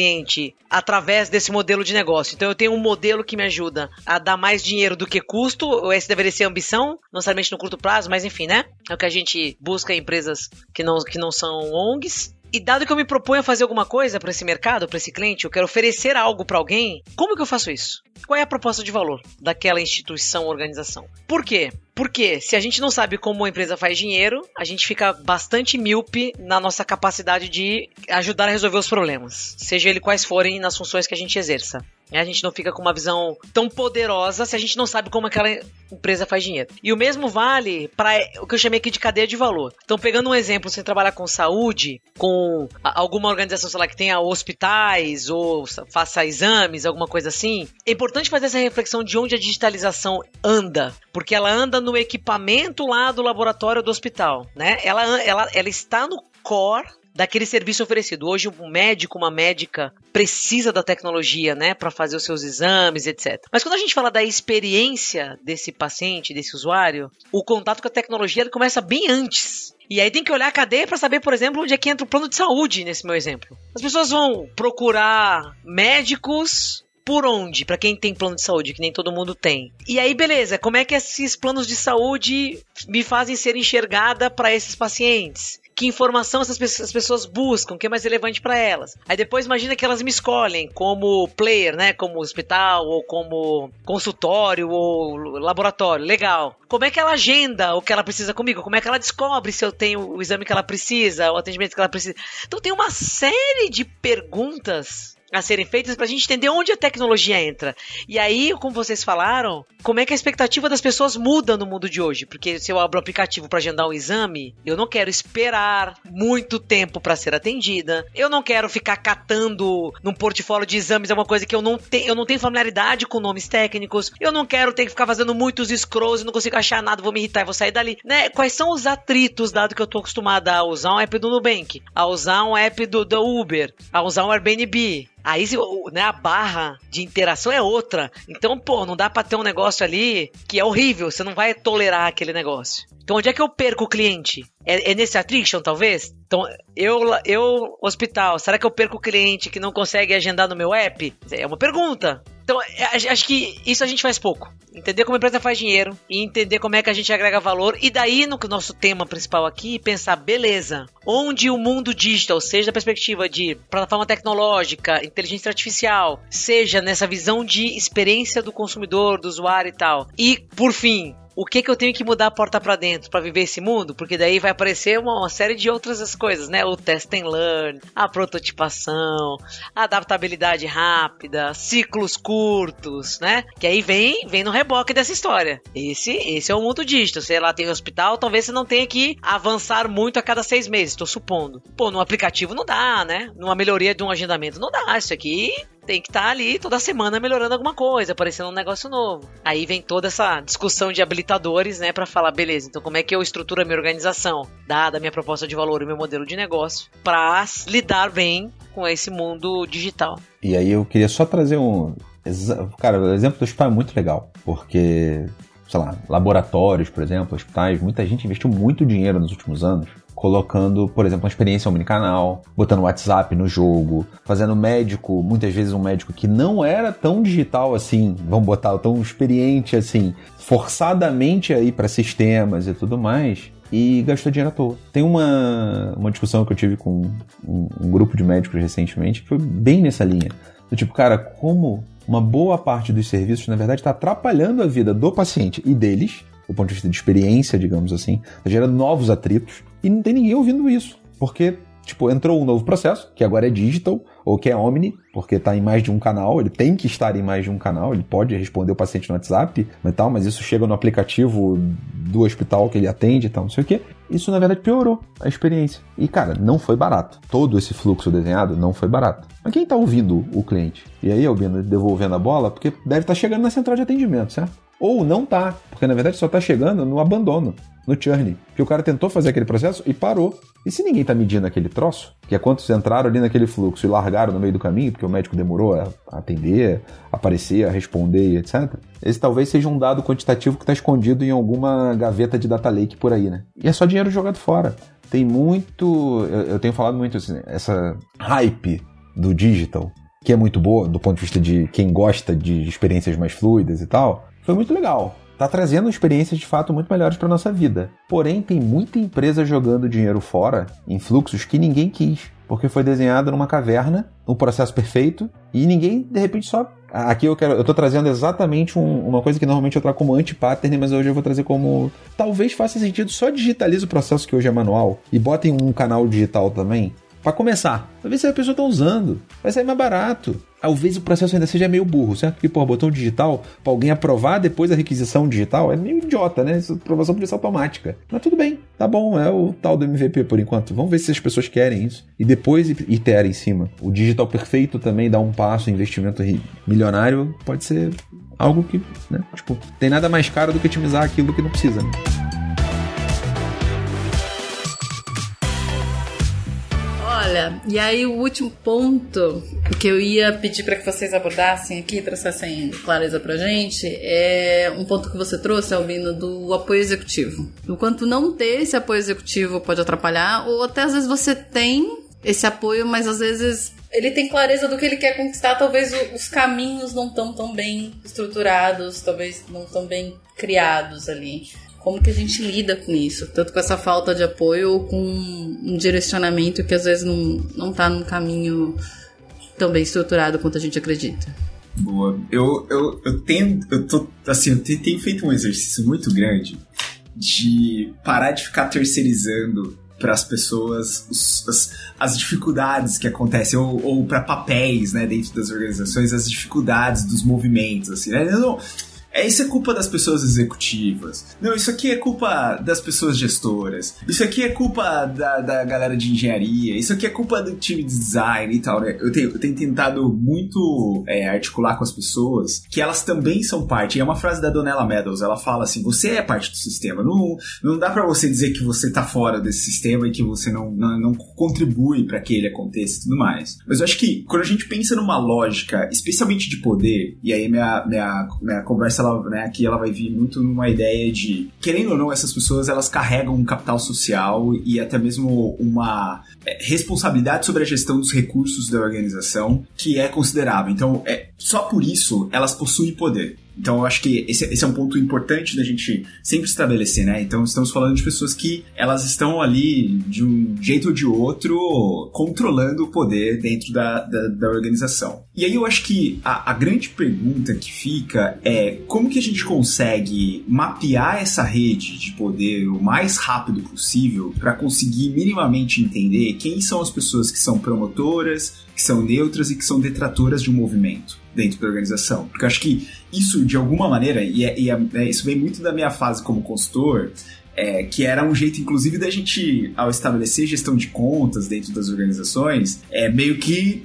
através desse modelo de negócio. Então eu tenho um modelo que me ajuda a dar mais dinheiro do que custo, ou esse deveria ser ambição, não necessariamente no curto prazo, mas enfim, né? É o que a gente busca em empresas que não, que não são ONGs. E dado que eu me proponho a fazer alguma coisa para esse mercado, para esse cliente, eu quero oferecer algo para alguém, como que eu faço isso? Qual é a proposta de valor daquela instituição ou organização? Por quê? Porque se a gente não sabe como a empresa faz dinheiro, a gente fica bastante míope na nossa capacidade de ajudar a resolver os problemas, seja ele quais forem nas funções que a gente exerça. A gente não fica com uma visão tão poderosa se a gente não sabe como aquela empresa faz dinheiro. E o mesmo vale para o que eu chamei aqui de cadeia de valor. Então, pegando um exemplo, você trabalhar com saúde, com alguma organização, sei lá, que tenha hospitais ou faça exames, alguma coisa assim, é importante fazer essa reflexão de onde a digitalização anda, porque ela anda no equipamento lá do laboratório do hospital, né? Ela, ela, ela está no core daquele serviço oferecido. Hoje um médico, uma médica precisa da tecnologia, né, para fazer os seus exames, etc. Mas quando a gente fala da experiência desse paciente, desse usuário, o contato com a tecnologia ele começa bem antes. E aí tem que olhar a cadeia para saber, por exemplo, onde é que entra o plano de saúde nesse meu exemplo. As pessoas vão procurar médicos por onde? Para quem tem plano de saúde, que nem todo mundo tem. E aí, beleza, como é que esses planos de saúde me fazem ser enxergada para esses pacientes? Que informação essas pessoas buscam, o que é mais relevante para elas. Aí depois imagina que elas me escolhem como player, né, como hospital ou como consultório ou laboratório. Legal. Como é que ela agenda o que ela precisa comigo? Como é que ela descobre se eu tenho o exame que ela precisa, o atendimento que ela precisa? Então tem uma série de perguntas a serem feitas para a gente entender onde a tecnologia entra. E aí, como vocês falaram, como é que a expectativa das pessoas muda no mundo de hoje? Porque se eu abro o aplicativo para agendar um exame, eu não quero esperar muito tempo para ser atendida. Eu não quero ficar catando num portfólio de exames é uma coisa que eu não tenho, eu não tenho familiaridade com nomes técnicos. Eu não quero ter que ficar fazendo muitos scrolls e não consigo achar nada, vou me irritar e vou sair dali. Né? Quais são os atritos, dado que eu tô acostumada a usar um app do Nubank, a usar um app do, do Uber, a usar um Airbnb, Aí né, a barra de interação é outra. Então, pô, não dá pra ter um negócio ali que é horrível. Você não vai tolerar aquele negócio. Então, onde é que eu perco o cliente? É, é nesse attrition, talvez? Então, eu, eu, hospital, será que eu perco o cliente que não consegue agendar no meu app? É uma pergunta. Então, é, acho que isso a gente faz pouco. Entender como a empresa faz dinheiro e entender como é que a gente agrega valor. E daí, no nosso tema principal aqui, pensar, beleza, onde o mundo digital, seja da perspectiva de plataforma tecnológica, inteligência artificial, seja nessa visão de experiência do consumidor, do usuário e tal. E, por fim, o que que eu tenho que mudar a porta para dentro para viver esse mundo? Porque daí vai aparecer uma, uma, série de outras coisas, né? O test and learn, a prototipação, a adaptabilidade rápida, ciclos curtos, né? Que aí vem, vem no reboque dessa história. Esse, esse é o mundo digital. Sei lá, tem hospital, talvez você não tenha que avançar muito a cada seis meses, estou supondo. Pô, no aplicativo não dá, né? Numa melhoria de um agendamento não dá. Isso aqui tem que estar tá ali toda semana melhorando alguma coisa, aparecendo um negócio novo. Aí vem toda essa discussão de habilitadores, né, para falar, beleza, então como é que eu estruturo a minha organização, dada a minha proposta de valor e meu modelo de negócio, para lidar bem com esse mundo digital. E aí eu queria só trazer um. Cara, o exemplo do hospital é muito legal, porque, sei lá, laboratórios, por exemplo, hospitais, muita gente investiu muito dinheiro nos últimos anos colocando, por exemplo, uma experiência omnicanal, botando WhatsApp no jogo, fazendo médico, muitas vezes um médico que não era tão digital assim, vamos botar, tão experiente assim, forçadamente aí para sistemas e tudo mais, e gastou dinheiro à toa. Tem uma, uma discussão que eu tive com um, um grupo de médicos recentemente que foi bem nessa linha. Do tipo, cara, como uma boa parte dos serviços, na verdade, está atrapalhando a vida do paciente e deles, do ponto de vista de experiência, digamos assim, tá gerando novos atritos, e não tem ninguém ouvindo isso. Porque, tipo, entrou um novo processo, que agora é digital, ou que é omni, porque está em mais de um canal, ele tem que estar em mais de um canal, ele pode responder o paciente no WhatsApp, mas tal, mas isso chega no aplicativo do hospital que ele atende e tal, não sei o quê. Isso, na verdade, piorou a experiência. E, cara, não foi barato. Todo esse fluxo desenhado não foi barato. Mas quem está ouvindo o cliente? E aí, Albino, devolvendo a bola, porque deve estar tá chegando na central de atendimento, certo? Ou não tá, porque na verdade só está chegando no abandono no churn. Que o cara tentou fazer aquele processo e parou. E se ninguém está medindo aquele troço, que é quantos entraram ali naquele fluxo e largaram no meio do caminho, porque o médico demorou a atender, a aparecer, a responder, etc. Esse talvez seja um dado quantitativo que está escondido em alguma gaveta de data lake por aí, né? E é só dinheiro jogado fora. Tem muito. Eu, eu tenho falado muito assim, essa hype do digital, que é muito boa do ponto de vista de quem gosta de experiências mais fluidas e tal, foi muito legal está trazendo experiências de fato muito melhores para nossa vida. Porém, tem muita empresa jogando dinheiro fora em fluxos que ninguém quis, porque foi desenhado numa caverna, um processo perfeito, e ninguém de repente só Aqui eu quero, eu tô trazendo exatamente um, uma coisa que normalmente eu trago como anti-pattern, mas hoje eu vou trazer como talvez faça sentido, só digitalize o processo que hoje é manual e botem um canal digital também. Para começar, pra ver se a pessoa tá usando. Vai sair mais barato talvez o processo ainda seja meio burro, certo? Porque, pô, botão digital, pra alguém aprovar depois da requisição digital, é meio idiota, né? Essa aprovação podia ser automática. Mas tudo bem, tá bom, é o tal do MVP por enquanto. Vamos ver se as pessoas querem isso. E depois iterar em cima. O digital perfeito também dá um passo, investimento milionário, pode ser algo que, né? Tipo, tem nada mais caro do que otimizar aquilo que não precisa, né? Olha, e aí o último ponto que eu ia pedir para que vocês abordassem aqui, trouxessem clareza pra gente, é um ponto que você trouxe, Albino, do apoio executivo. Enquanto não ter esse apoio executivo pode atrapalhar, ou até às vezes você tem esse apoio, mas às vezes ele tem clareza do que ele quer conquistar, talvez os caminhos não estão tão bem estruturados, talvez não tão bem criados ali. Como que a gente lida com isso? Tanto com essa falta de apoio ou com um direcionamento que às vezes não, não tá num caminho tão bem estruturado quanto a gente acredita. Boa. Eu, eu, eu tenho. Eu tô. Assim, eu tenho feito um exercício muito grande de parar de ficar terceirizando para as pessoas as, as, dificuldades que acontecem, ou, ou para papéis né, dentro das organizações, as dificuldades dos movimentos. Assim, né? Não, é, isso é culpa das pessoas executivas. Não, isso aqui é culpa das pessoas gestoras. Isso aqui é culpa da, da galera de engenharia. Isso aqui é culpa do time de design e tal, né? Eu tenho, eu tenho tentado muito é, articular com as pessoas que elas também são parte. E é uma frase da Donella Meadows. Ela fala assim: você é parte do sistema. Não, não dá para você dizer que você tá fora desse sistema e que você não, não, não contribui para que ele aconteça e tudo mais. Mas eu acho que quando a gente pensa numa lógica, especialmente de poder, e aí minha, minha, minha conversa ela, né, aqui ela vai vir muito numa ideia de, querendo ou não, essas pessoas elas carregam um capital social e até mesmo uma é, responsabilidade sobre a gestão dos recursos da organização que é considerável. Então, é, só por isso elas possuem poder. Então eu acho que esse, esse, é um ponto importante da gente sempre estabelecer, né? Então estamos falando de pessoas que elas estão ali de um jeito ou de outro controlando o poder dentro da, da, da organização. E aí eu acho que a, a, grande pergunta que fica é como que a gente consegue mapear essa rede de poder o mais rápido possível para conseguir minimamente entender quem são as pessoas que são promotoras, que são neutras e que são detratoras de um movimento dentro da organização. Porque eu acho que isso, de alguma maneira, e, é, e é, é, isso vem muito da minha fase como consultor, é, que era um jeito, inclusive, da gente, ao estabelecer gestão de contas dentro das organizações, é meio que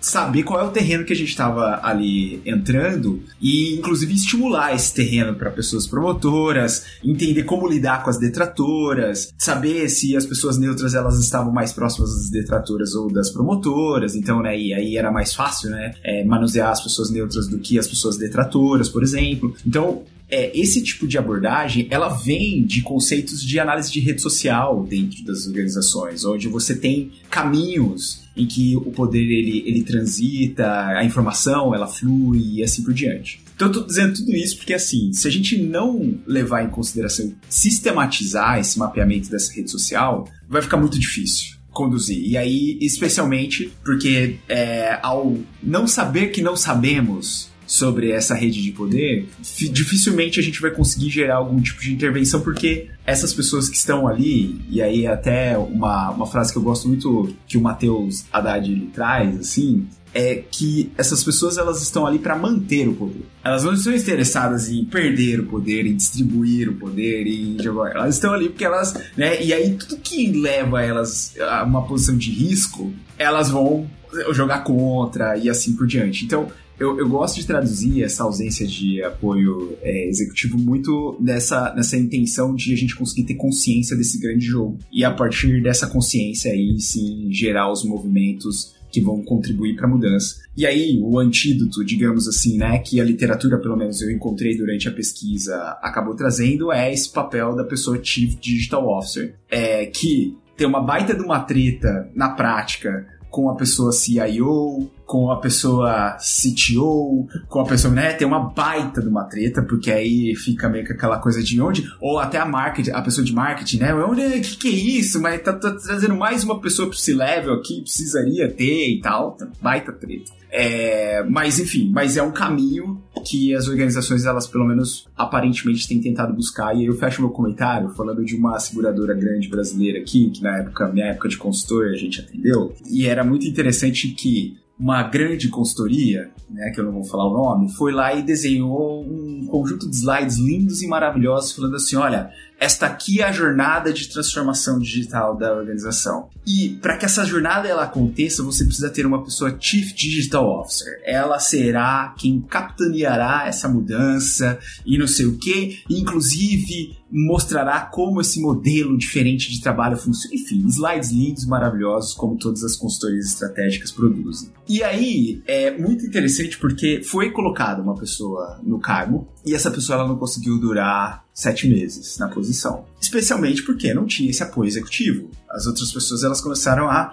saber qual é o terreno que a gente estava ali entrando e inclusive estimular esse terreno para pessoas promotoras, entender como lidar com as detratoras, saber se as pessoas neutras elas estavam mais próximas das detratoras ou das promotoras, então né, e aí era mais fácil, né, é, manusear as pessoas neutras do que as pessoas detratoras, por exemplo. Então é, esse tipo de abordagem ela vem de conceitos de análise de rede social dentro das organizações, onde você tem caminhos em que o poder ele, ele transita, a informação ela flui e assim por diante. Então eu tô dizendo tudo isso porque assim, se a gente não levar em consideração sistematizar esse mapeamento dessa rede social, vai ficar muito difícil conduzir. E aí, especialmente porque é, ao não saber que não sabemos, sobre essa rede de poder, dificilmente a gente vai conseguir gerar algum tipo de intervenção, porque essas pessoas que estão ali, e aí até uma, uma frase que eu gosto muito que o Matheus Haddad ele traz, assim, é que essas pessoas elas estão ali para manter o poder. Elas não estão interessadas em perder o poder, em distribuir o poder, em jogar. Elas estão ali porque elas, né? E aí tudo que leva elas a uma posição de risco, elas vão jogar contra e assim por diante. Então, eu, eu gosto de traduzir essa ausência de apoio é, executivo muito nessa, nessa intenção de a gente conseguir ter consciência desse grande jogo. E a partir dessa consciência aí, sim, gerar os movimentos que vão contribuir para a mudança. E aí, o antídoto, digamos assim, né, que a literatura, pelo menos eu encontrei durante a pesquisa, acabou trazendo, é esse papel da pessoa Chief Digital Officer, é, que tem uma baita de uma treta na prática com a pessoa CIO, com a pessoa CTO, com a pessoa, né? Tem uma baita de uma treta, porque aí fica meio que aquela coisa de onde, ou até a marketing, a pessoa de marketing, né? Onde, que que é isso? Mas tá, tá trazendo mais uma pessoa pro C-level aqui, precisaria ter e tal. Baita treta. É, mas enfim, mas é um caminho que as organizações, elas pelo menos aparentemente têm tentado buscar. E aí eu fecho meu comentário falando de uma seguradora grande brasileira aqui, que na época, minha época de consultor, a gente atendeu. E era muito interessante que uma grande consultoria, né, que eu não vou falar o nome, foi lá e desenhou um conjunto de slides lindos e maravilhosos falando assim, olha, esta aqui é a jornada de transformação digital da organização. E para que essa jornada ela aconteça, você precisa ter uma pessoa Chief Digital Officer. Ela será quem capitaneará essa mudança e não sei o que, inclusive mostrará como esse modelo diferente de trabalho funciona. Enfim, slides lindos, maravilhosos, como todas as consultorias estratégicas produzem. E aí é muito interessante porque foi colocada uma pessoa no cargo e essa pessoa ela não conseguiu durar sete meses na posição. Especialmente porque não tinha esse apoio executivo. As outras pessoas elas começaram a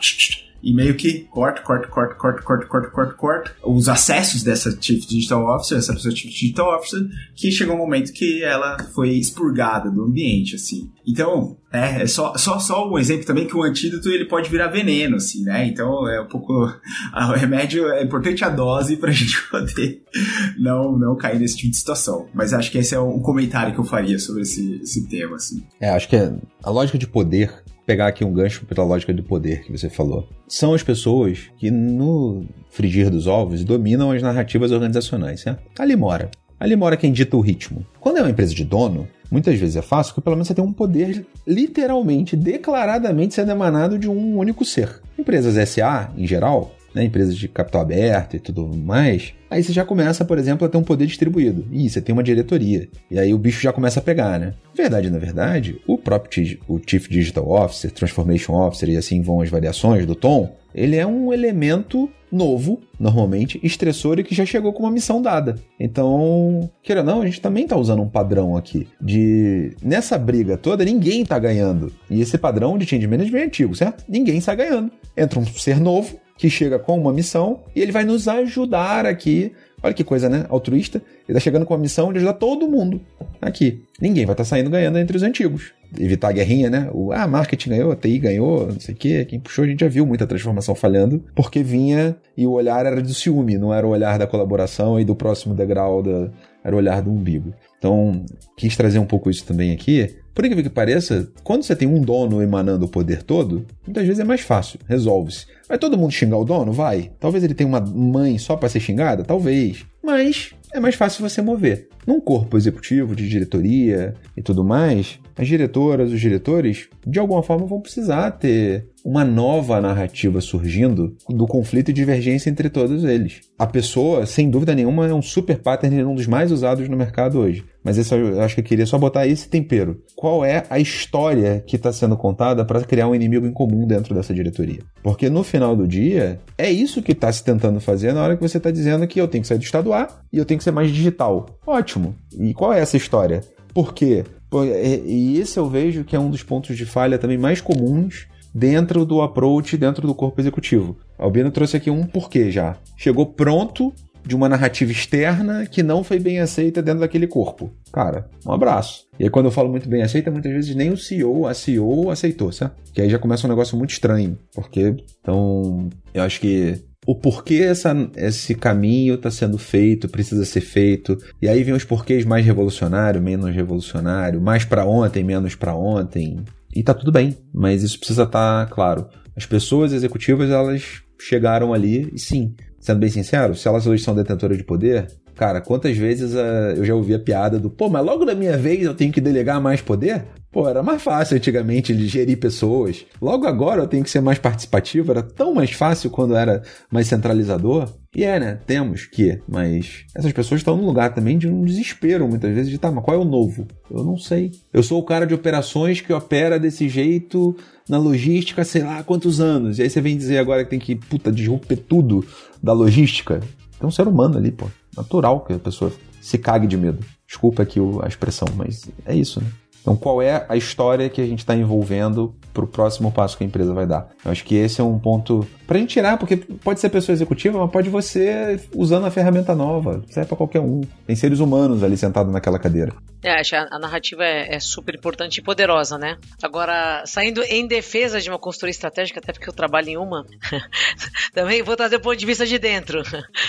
e meio que corta, corta, corta, corta, corta, corta, corta, corta os acessos dessa Chief Digital Officer, essa pessoa Chief Digital Officer, que chegou um momento que ela foi expurgada do ambiente, assim. Então, é, é só, só, só um exemplo também que o antídoto ele pode virar veneno, assim, né? Então é um pouco. O remédio é importante a dose pra gente poder não, não cair nesse tipo de situação. Mas acho que esse é um comentário que eu faria sobre esse, esse tema, assim. É, acho que é, a lógica de poder pegar aqui um gancho pela lógica do poder que você falou. São as pessoas que, no frigir dos ovos, dominam as narrativas organizacionais, certo? Ali mora. Ali mora quem dita o ritmo. Quando é uma empresa de dono, muitas vezes é fácil porque pelo menos você tem um poder literalmente, declaradamente sendo emanado de um único ser. Empresas SA, em geral, né, empresas de capital aberto e tudo mais, aí você já começa, por exemplo, a ter um poder distribuído. E você tem uma diretoria. E aí o bicho já começa a pegar, né? Verdade, na verdade, o próprio o Chief Digital Officer, Transformation Officer e assim vão as variações do tom, ele é um elemento novo, normalmente, estressor e que já chegou com uma missão dada. Então, queira ou não, a gente também está usando um padrão aqui de nessa briga toda ninguém está ganhando. E esse padrão de change management é antigo, certo? Ninguém está ganhando. Entra um ser novo que chega com uma missão e ele vai nos ajudar aqui. Olha que coisa, né? Altruísta. Ele está chegando com a missão de ajudar todo mundo aqui. Ninguém vai estar tá saindo ganhando entre os antigos. Evitar a guerrinha, né? O ah, marketing ganhou, a TI ganhou, não sei o quê. Quem puxou, a gente já viu muita transformação falhando, porque vinha e o olhar era do ciúme, não era o olhar da colaboração e do próximo degrau, da, era o olhar do umbigo. Então, quis trazer um pouco isso também aqui. Por incrível que pareça, quando você tem um dono emanando o poder todo, muitas vezes é mais fácil, resolve-se. Vai todo mundo xingar o dono? Vai. Talvez ele tenha uma mãe só para ser xingada? Talvez. Mas é mais fácil você mover. Num corpo executivo, de diretoria e tudo mais, as diretoras, os diretores, de alguma forma vão precisar ter uma nova narrativa surgindo do conflito e divergência entre todos eles. A pessoa, sem dúvida nenhuma, é um super pattern, um dos mais usados no mercado hoje. Mas esse, eu acho que eu queria só botar esse tempero. Qual é a história que está sendo contada para criar um inimigo em comum dentro dessa diretoria? Porque no final do dia, é isso que está se tentando fazer na hora que você está dizendo que eu tenho que sair do estado A e eu tenho que ser mais digital. Ótimo. E qual é essa história? Por quê? E esse eu vejo que é um dos pontos de falha também mais comuns dentro do approach, dentro do corpo executivo. Albino trouxe aqui um porquê já. Chegou pronto de uma narrativa externa que não foi bem aceita dentro daquele corpo. Cara, um abraço. E aí, quando eu falo muito bem aceita, muitas vezes nem o CEO, a CEO aceitou, certo? Que aí já começa um negócio muito estranho. Porque, então, eu acho que o porquê essa, esse caminho está sendo feito, precisa ser feito. E aí vem os porquês mais revolucionário, menos revolucionário, mais para ontem, menos para ontem. E tá tudo bem, mas isso precisa estar tá claro. As pessoas executivas, elas chegaram ali e sim, sendo bem sincero, se elas hoje são detentoras de poder, cara, quantas vezes uh, eu já ouvi a piada do, pô, mas logo na minha vez eu tenho que delegar mais poder? Pô, era mais fácil antigamente gerir pessoas. Logo agora eu tenho que ser mais participativo. Era tão mais fácil quando era mais centralizador. E é, né? Temos que. Mas essas pessoas estão num lugar também de um desespero, muitas vezes, de tá, mas qual é o novo? Eu não sei. Eu sou o cara de operações que opera desse jeito na logística, sei lá quantos anos. E aí você vem dizer agora que tem que, puta, disrupter tudo da logística. Tem um ser humano ali, pô. Natural que a pessoa se cague de medo. Desculpa aqui a expressão, mas é isso, né? Então, qual é a história que a gente está envolvendo para o próximo passo que a empresa vai dar? Eu acho que esse é um ponto para a gente tirar, porque pode ser pessoa executiva, mas pode você usando a ferramenta nova. Serve para qualquer um. Tem seres humanos ali sentados naquela cadeira. É, acho que a narrativa é, é, super importante e poderosa, né? Agora, saindo em defesa de uma consultoria estratégica, até porque eu trabalho em uma, também vou trazer o ponto de vista de dentro,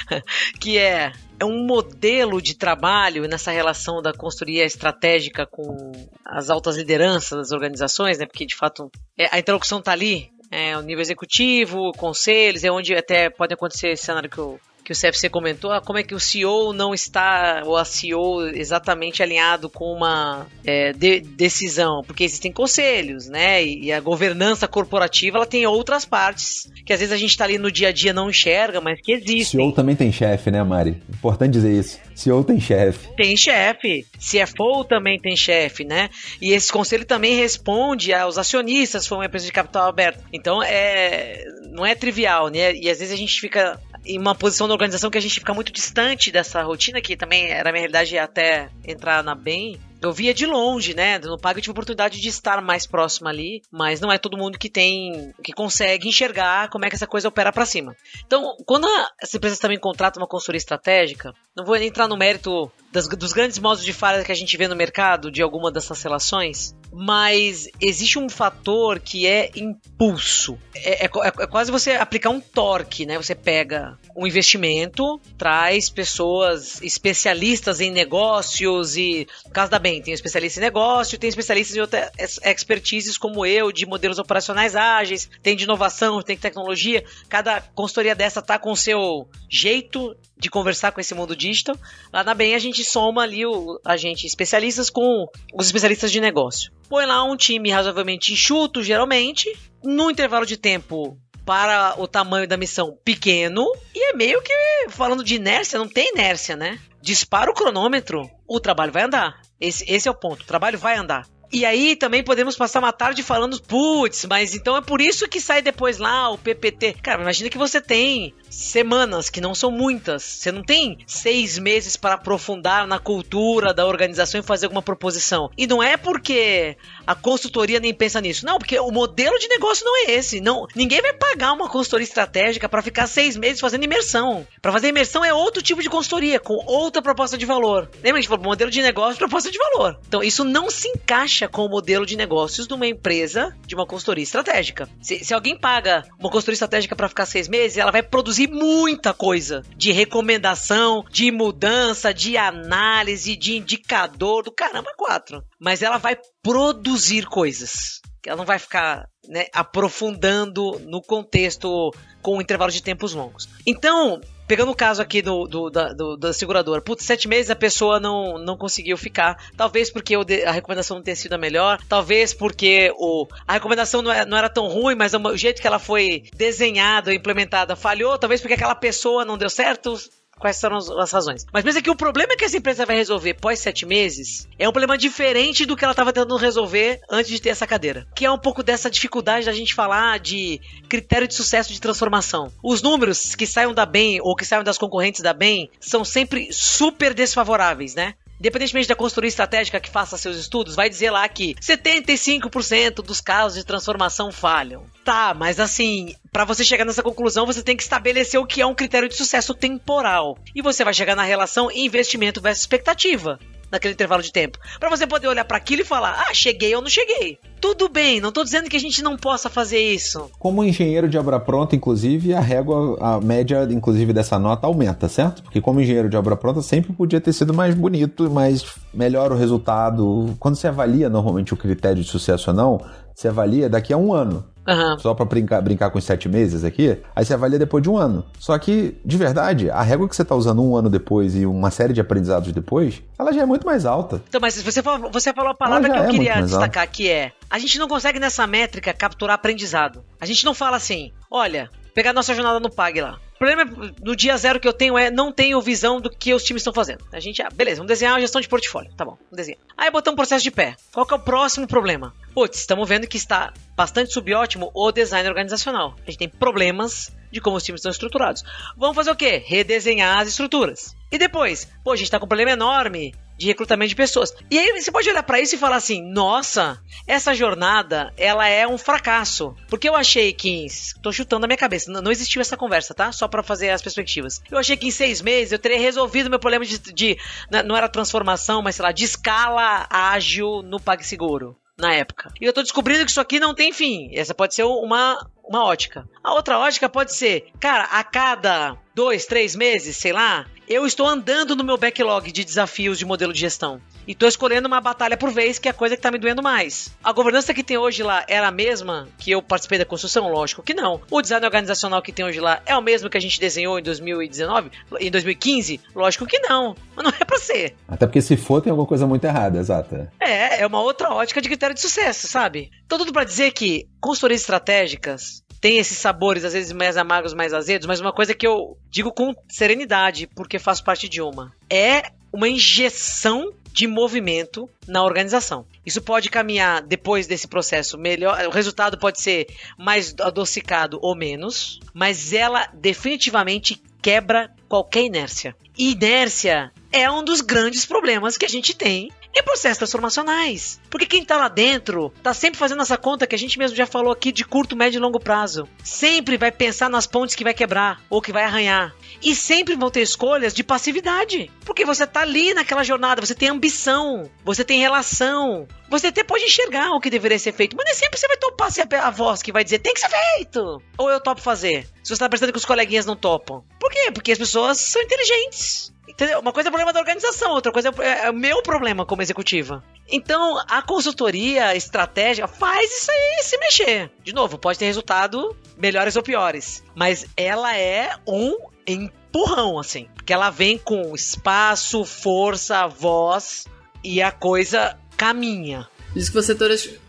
que é é um modelo de trabalho nessa relação da consultoria estratégica com as altas lideranças das organizações, né? Porque de fato é, a interlocução está ali, é o nível executivo, conselhos, é onde até pode acontecer esse cenário que o, que o CFC comentou, ah, como é que o CEO não está, ou a CEO, exatamente alinhado com uma é, de, decisão, porque existem conselhos, né? E, e, a governança corporativa ela tem outras partes que às vezes a gente está ali no dia a dia não enxerga, mas que existem. CEO também tem chefe, né, Mari? Importante dizer isso. CEO tem chefe. Tem chefe. CFO também tem chefe, né? E esse conselho também responde aos acionistas, se for uma empresa de capital aberto. Então, é, não é trivial, né? E às vezes a gente fica em uma posição organização que a gente fica muito distante dessa rotina, que também era a minha realidade até entrar na BEM, eu via de longe, né? No Pago eu tive a oportunidade de estar mais próximo ali, mas não é todo mundo que tem, que consegue enxergar como é que essa coisa opera para cima. Então, quando as empresas também contratam uma consultoria estratégica, não vou entrar no mérito das, dos grandes modos de falha que a gente vê no mercado de alguma dessas relações, mas existe um fator que é impulso. É, é, é, é, quase você aplicar um torque, né? Você pega um investimento, traz pessoas especialistas em negócios e, no caso da Bem, tem especialista em negócio, tem especialistas em outras expertises como eu, de modelos operacionais ágeis, tem de inovação, tem tecnologia. Cada consultoria dessa tá com o seu jeito de conversar com esse mundo digital. Lá na Bem a gente soma ali o, a gente especialistas com os especialistas de negócio. Põe lá um time razoavelmente enxuto, geralmente, no intervalo de tempo para o tamanho da missão pequeno, e é meio que falando de inércia, não tem inércia, né? Dispara o cronômetro, o trabalho vai andar. Esse, esse é o ponto, o trabalho vai andar. E aí também podemos passar uma tarde falando, putz, mas então é por isso que sai depois lá o PPT. Cara, imagina que você tem semanas, que não são muitas. Você não tem seis meses para aprofundar na cultura da organização e fazer alguma proposição. E não é porque a consultoria nem pensa nisso. Não, porque o modelo de negócio não é esse. Não, ninguém vai pagar uma consultoria estratégica para ficar seis meses fazendo imersão. Para fazer imersão é outro tipo de consultoria, com outra proposta de valor. Lembra que a gente falou modelo de negócio, proposta de valor. Então isso não se encaixa com o modelo de negócios de uma empresa, de uma consultoria estratégica. Se, se alguém paga uma consultoria estratégica para ficar seis meses, ela vai produzir produzir muita coisa de recomendação, de mudança, de análise, de indicador do caramba quatro. Mas ela vai produzir coisas. Ela não vai ficar né, aprofundando no contexto com um intervalo de tempos longos. Então, Pegando o caso aqui do, do, da, do, da seguradora, putz, sete meses a pessoa não, não conseguiu ficar. Talvez porque a recomendação não tenha sido a melhor, talvez porque o, a recomendação não era, é, não era tão ruim, mas o jeito que ela foi desenhada, implementada, falhou, talvez porque aquela pessoa não deu certo, quais serão as razões. Mas pensa que o problema que essa empresa vai resolver pós sete meses é um problema diferente do que ela estava tentando resolver antes de ter essa cadeira. Que é um pouco dessa dificuldade da gente falar de critério de sucesso de transformação. Os números que saiam da bem ou que saiam das concorrentes da bem são sempre super desfavoráveis, né? Independentemente da consultoria estratégica que faça seus estudos, vai dizer lá que 75% dos casos de transformação falham. Tá, mas assim, para você chegar nessa conclusão, você tem que estabelecer o que é um critério de sucesso temporal. E você vai chegar na relação investimento versus expectativa naquele intervalo de tempo. para você poder olhar para aquilo e falar: "Ah, cheguei ou não cheguei". Tudo bem, não tô dizendo que a gente não possa fazer isso. Como engenheiro de obra pronta, inclusive, a régua, a média, inclusive, dessa nota aumenta, certo? Porque como engenheiro de obra pronta, sempre podia ter sido mais bonito, mais melhor o resultado. Quando você avalia normalmente o critério de sucesso ou não, você avalia daqui a um ano. Uhum. Só para brincar, brincar com os sete meses aqui, aí você avalia depois de um ano. Só que, de verdade, a régua que você está usando um ano depois e uma série de aprendizados depois, ela já é muito mais alta. Então, mas você falou, você falou a palavra que eu é queria destacar, alta. que é a gente não consegue nessa métrica capturar aprendizado. A gente não fala assim, olha, pegar nossa jornada no PAG lá. O problema no dia zero que eu tenho é não tenho visão do que os times estão fazendo. A gente, ah, beleza, vamos desenhar uma gestão de portfólio. Tá bom, vamos desenhar. Aí botamos um processo de pé. Qual que é o próximo problema? Putz, estamos vendo que está bastante subótimo o design organizacional. A gente tem problemas de como os times estão estruturados. Vamos fazer o quê? Redesenhar as estruturas. E depois, pô, a gente está com um problema enorme de recrutamento de pessoas. E aí você pode olhar para isso e falar assim: nossa, essa jornada ela é um fracasso. Porque eu achei que. Tô chutando a minha cabeça, não, não existiu essa conversa, tá? Só para fazer as perspectivas. Eu achei que em seis meses eu teria resolvido meu problema de. de não era transformação, mas sei lá, de escala ágil no PagSeguro na época. E eu tô descobrindo que isso aqui não tem fim. Essa pode ser uma, uma ótica. A outra ótica pode ser, cara, a cada dois, três meses, sei lá, Eu estou andando no meu backlog de desafios de modelo de gestão. E estou escolhendo uma batalha por vez, que é a coisa que está me doendo mais. A governança que tem hoje lá era a mesma que eu participei da construção? Lógico que não. O design organizacional que tem hoje lá é o mesmo que a gente desenhou em 2019? Em 2015? Lógico que não. Mas não é para ser. Até porque se for, tem alguma coisa muito errada, exata. É, é uma outra ótica de critério de sucesso, sabe? Então tudo para dizer que consultorias estratégicas tem esses sabores, às vezes mais amargos, mais azedos, mas uma coisa que eu digo com serenidade, porque faço parte de uma, é uma injeção de movimento na organização. Isso pode caminhar depois desse processo melhor, o resultado pode ser mais adocicado ou menos, mas ela definitivamente quebra qualquer inércia. Inércia é um dos grandes problemas que a gente tem em processos transformacionais. Porque quem tá lá dentro tá sempre fazendo essa conta que a gente mesmo já falou aqui de curto, médio e longo prazo. Sempre vai pensar nas pontes que vai quebrar ou que vai arranhar. E sempre vão ter escolhas de passividade. Porque você tá ali naquela jornada, você tem ambição, você tem relação. Você até pode enxergar o que deveria ser feito, mas nem sempre você vai topar se a voz que vai dizer tem que ser feito. Ou eu topo fazer. Se você tá pensando que os coleguinhas não topam. Por quê? Porque as pessoas são inteligentes. Entendeu? Uma coisa é o problema da organização, outra coisa é, é o meu problema como executiva. Então, a consultoria estratégica faz isso aí se mexer. De novo, pode ter resultado melhores ou piores, mas ela é um empurrão, assim. Porque ela vem com espaço, força, voz e a coisa caminha. Diz que você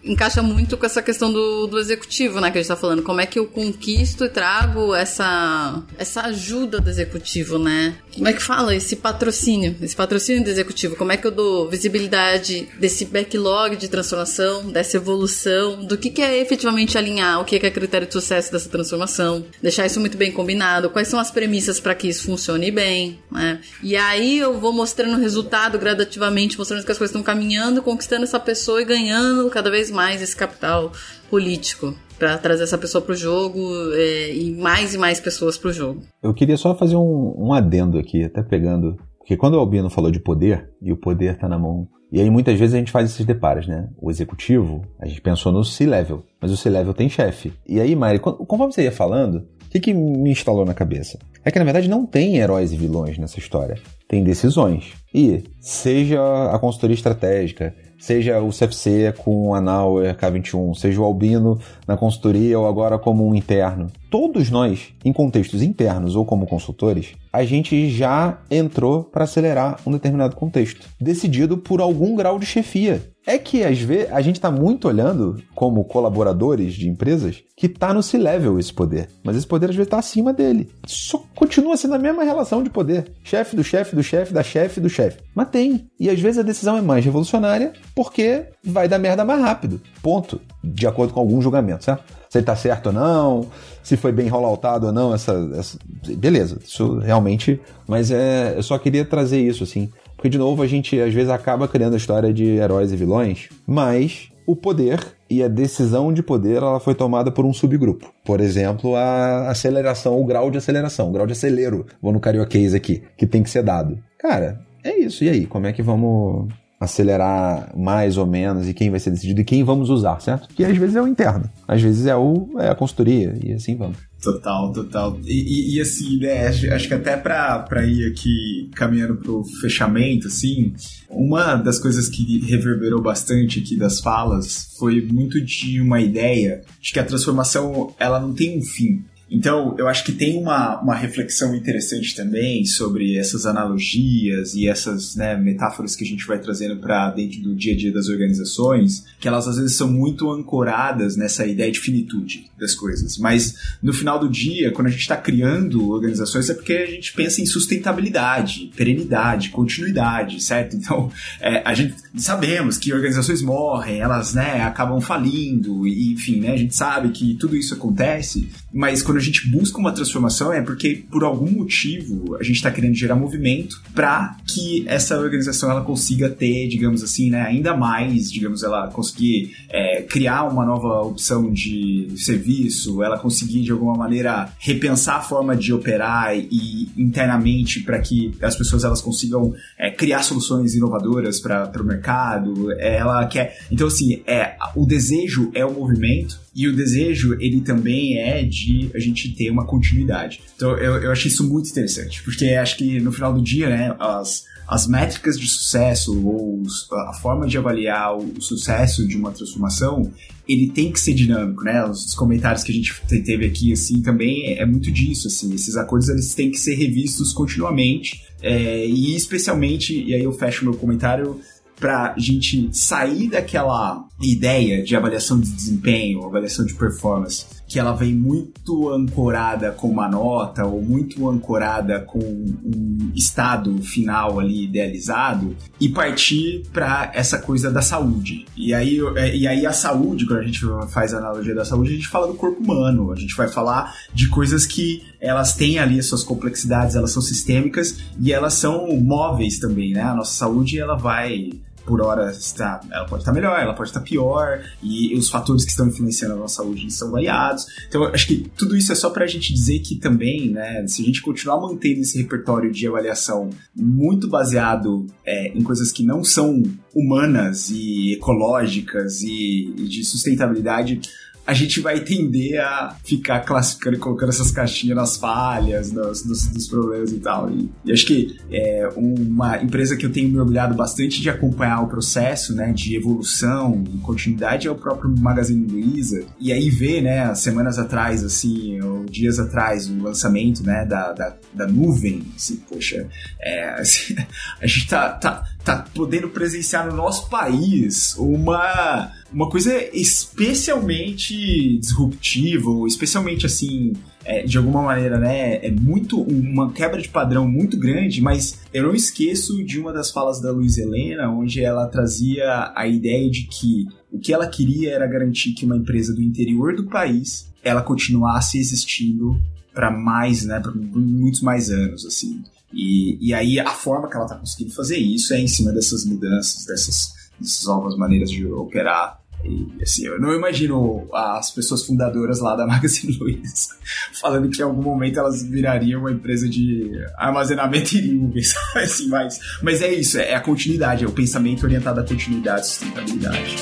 encaixa muito com essa questão do, do executivo, né? Que a gente tá falando. Como é que eu conquisto e trago essa, essa ajuda do executivo, né? Como é que fala? Esse patrocínio, esse patrocínio do executivo. Como é que eu dou visibilidade desse backlog de transformação, dessa evolução, do que, que é efetivamente alinhar, o que é, que é critério de sucesso dessa transformação, deixar isso muito bem combinado, quais são as premissas para que isso funcione bem, né? E aí eu vou mostrando o resultado gradativamente, mostrando que as coisas estão caminhando, conquistando essa pessoa e ganhando cada vez mais esse capital político para trazer essa pessoa para o jogo é, e mais e mais pessoas para o jogo. Eu queria só fazer um, um adendo aqui, até pegando. Porque quando o Albino falou de poder, e o poder está na mão. E aí muitas vezes a gente faz esses deparos, né? O executivo, a gente pensou no C-level, mas o C-level tem chefe. E aí, Mari, conforme você ia falando, o que, que me instalou na cabeça? É que na verdade não tem heróis e vilões nessa história. Tem decisões. E seja a consultoria estratégica, seja o CFC com a Nauer K21, seja o Albino na consultoria ou agora como um interno. Todos nós, em contextos internos ou como consultores, a gente já entrou para acelerar um determinado contexto, decidido por algum grau de chefia. É que às vezes a gente está muito olhando como colaboradores de empresas que está no C-level esse poder, mas esse poder às vezes está acima dele. Só continua sendo a mesma relação de poder, chefe do chefe do chefe da chefe do chefe. Mas tem. E às vezes a decisão é mais revolucionária porque vai dar merda mais rápido. Ponto. De acordo com algum julgamento, certo? Se ele tá certo ou não, se foi bem rolloutado ou não, essa, essa. Beleza, isso realmente. Mas é, eu só queria trazer isso, assim. Porque, de novo, a gente às vezes acaba criando a história de heróis e vilões, mas o poder e a decisão de poder ela foi tomada por um subgrupo. Por exemplo, a aceleração, o grau de aceleração, o grau de acelero, vou no carioquês aqui, que tem que ser dado. Cara, é isso. E aí, como é que vamos acelerar mais ou menos e quem vai ser decidido e quem vamos usar, certo? Que às vezes é o interno, às vezes é, o, é a consultoria e assim vamos. Total, total. E, e, e, assim, né, acho, que até para ir aqui caminhando pro fechamento, assim, uma das coisas que reverberou bastante aqui das falas foi muito de uma ideia de que a transformação, ela não tem um fim. Então, eu acho que tem uma, uma reflexão interessante também sobre essas analogias e essas né, metáforas que a gente vai trazendo para dentro do dia a dia das organizações, que elas às vezes são muito ancoradas nessa ideia de finitude das coisas. Mas no final do dia, quando a gente está criando organizações, é porque a gente pensa em sustentabilidade, perenidade, continuidade, certo? Então, é, a gente sabemos que organizações morrem, elas né, acabam falindo, e, enfim, né, a gente sabe que tudo isso acontece, mas quando a gente busca uma transformação é porque por algum motivo a gente está querendo gerar movimento para que essa organização ela consiga ter, digamos assim, né, ainda mais, digamos, ela conseguir é, criar uma nova opção de serviço, ela conseguir de alguma maneira repensar a forma de operar e internamente para que as pessoas elas consigam é, criar soluções inovadoras para o mercado. Ela quer, então assim, é o desejo é o movimento E o desejo, ele também é de a gente ter uma continuidade. Então eu, eu achei isso muito interessante, porque acho que no final do dia, né, as, as métricas de sucesso ou a forma de avaliar o sucesso de uma transformação, ele tem que ser dinâmico, né? Os comentários que a gente teve aqui, assim, também é muito disso, assim. Esses acordos, eles têm que ser revistos continuamente é, e especialmente, e aí eu fecho meu comentário, para gente sair daquela ideia de avaliação de desempenho, avaliação de performance, que ela vem muito ancorada com uma nota ou muito ancorada com um estado final ali idealizado e partir para essa coisa da saúde. E aí, é, e aí a saúde, quando a gente faz a analogia da saúde, a gente fala do corpo humano, a gente vai falar de coisas que elas têm ali as suas complexidades, elas são sistêmicas e elas são móveis também, né? A nossa saúde ela vai por hora está, ela pode estar melhor, ela pode estar pior, e os fatores que estão influenciando a nossa saúde são variados. Então, acho que tudo isso é só para a gente dizer que também, né, se a gente continuar mantendo esse repertório de avaliação muito baseado é, em coisas que não são humanas e ecológicas e, e de sustentabilidade, a gente vai tender a ficar classificando e colocando essas caixinhas nas falhas, nos, nos, nos problemas e tal. E, e acho que é uma empresa que eu tenho me orgulhado bastante de acompanhar o processo, né, de evolução e continuidade é o próprio Magazine Luiza. E aí ver, né, semanas atrás, assim, ou dias atrás, o lançamento, né, da, da, da nuvem, assim, poxa, é, assim, a gente tá, tá, tá podendo presenciar no nosso país uma uma coisa especialmente disruptiva, ou especialmente assim, é, de alguma maneira, né, é muito uma quebra de padrão muito grande, mas eu não esqueço de uma das falas da Luiz Helena, onde ela trazia a ideia de que o que ela queria era garantir que uma empresa do interior do país ela continuasse existindo para mais, né, para muitos mais anos, assim. E, e aí a forma que ela está conseguindo fazer isso é em cima dessas mudanças, dessas, dessas novas maneiras de operar e, assim, eu não imagino as pessoas fundadoras lá da Magazine Luiza falando que em algum momento elas virariam uma empresa de armazenamento em nuvens, assim, mas, mas é isso, é a continuidade, é o pensamento orientado à continuidade e sustentabilidade.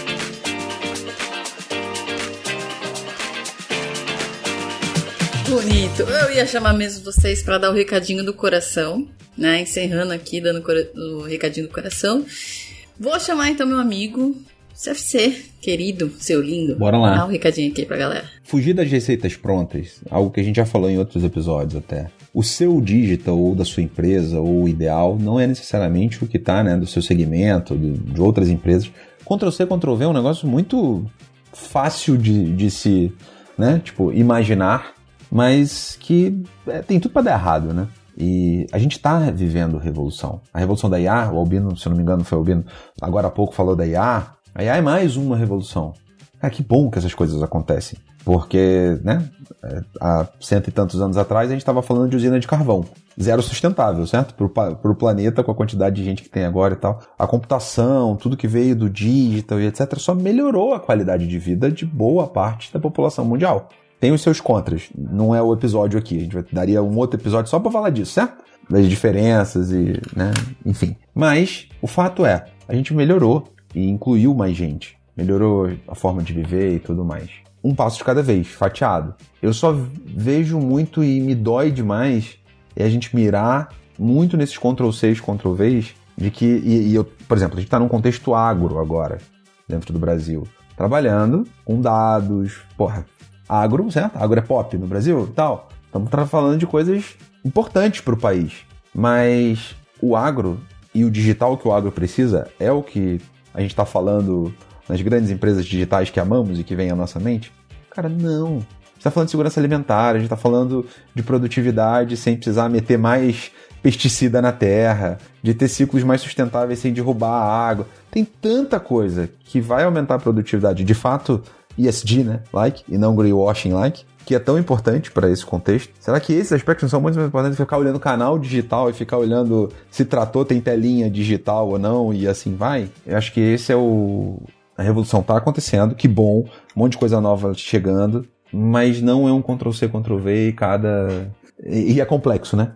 Bonito. Eu ia chamar mesmo vocês para dar o recadinho do coração, né? Encerrando aqui, dando o recadinho do coração. Vou chamar então meu amigo CFC, querido, seu lindo. Bora lá. Dá um recadinho aqui pra galera. Fugir das receitas prontas, algo que a gente já falou em outros episódios até. O seu digital ou da sua empresa ou o ideal não é necessariamente o que está né, do seu segmento, de, outras empresas. Ctrl-C, Ctrl-V é um negócio muito fácil de, de se, né, tipo, imaginar, mas que é, tem tudo para dar errado, né? E a gente está vivendo revolução. A revolução da IA, o Albino, se não me engano, foi o Albino, agora há pouco falou da IA, Aí é mais uma revolução. Cara, que bom que essas coisas acontecem. Porque, né, é, há cento e tantos anos atrás a gente estava falando de usina de carvão. Zero sustentável, certo? Para o planeta, com a quantidade de gente que tem agora e tal. A computação, tudo que veio do digital e etc., só melhorou a qualidade de vida de boa parte da população mundial. Tem os seus contras. Não é o episódio aqui. A gente daria um outro episódio só para falar disso, certo? Das diferenças e, né, enfim. Mas o fato é, a gente melhorou e incluiu mais gente. Melhorou a forma de viver e tudo mais. Um passo de cada vez, fatiado. Eu só vejo muito e me dói demais é a gente mirar muito nesses Ctrl Cs, Ctrl Vs, de que, e, e eu, por exemplo, a gente está num contexto agro agora, dentro do Brasil, trabalhando com dados, porra, agro, certo? Agro é pop no Brasil e tal. Estamos falando de coisas importantes para o país. Mas o agro e o digital que o agro precisa é o que a gente está falando nas grandes empresas digitais que amamos e que vem à nossa mente? Cara, não. A gente está falando de segurança alimentar, a gente está falando de produtividade sem precisar meter mais pesticida na terra, de ter ciclos mais sustentáveis sem derrubar a água. Tem tanta coisa que vai aumentar a produtividade, de fato, ESG, né? Like, e não greenwashing like, que é tão importante para esse contexto? Será que esses aspectos não são muito mais importantes ficar olhando canal digital e ficar olhando se tratou, tem telinha digital ou não e assim vai? Eu acho que esse é o. A revolução está acontecendo, que bom, um monte de coisa nova chegando, mas não é um Ctrl-C, Ctrl-V e cada. E é complexo, né?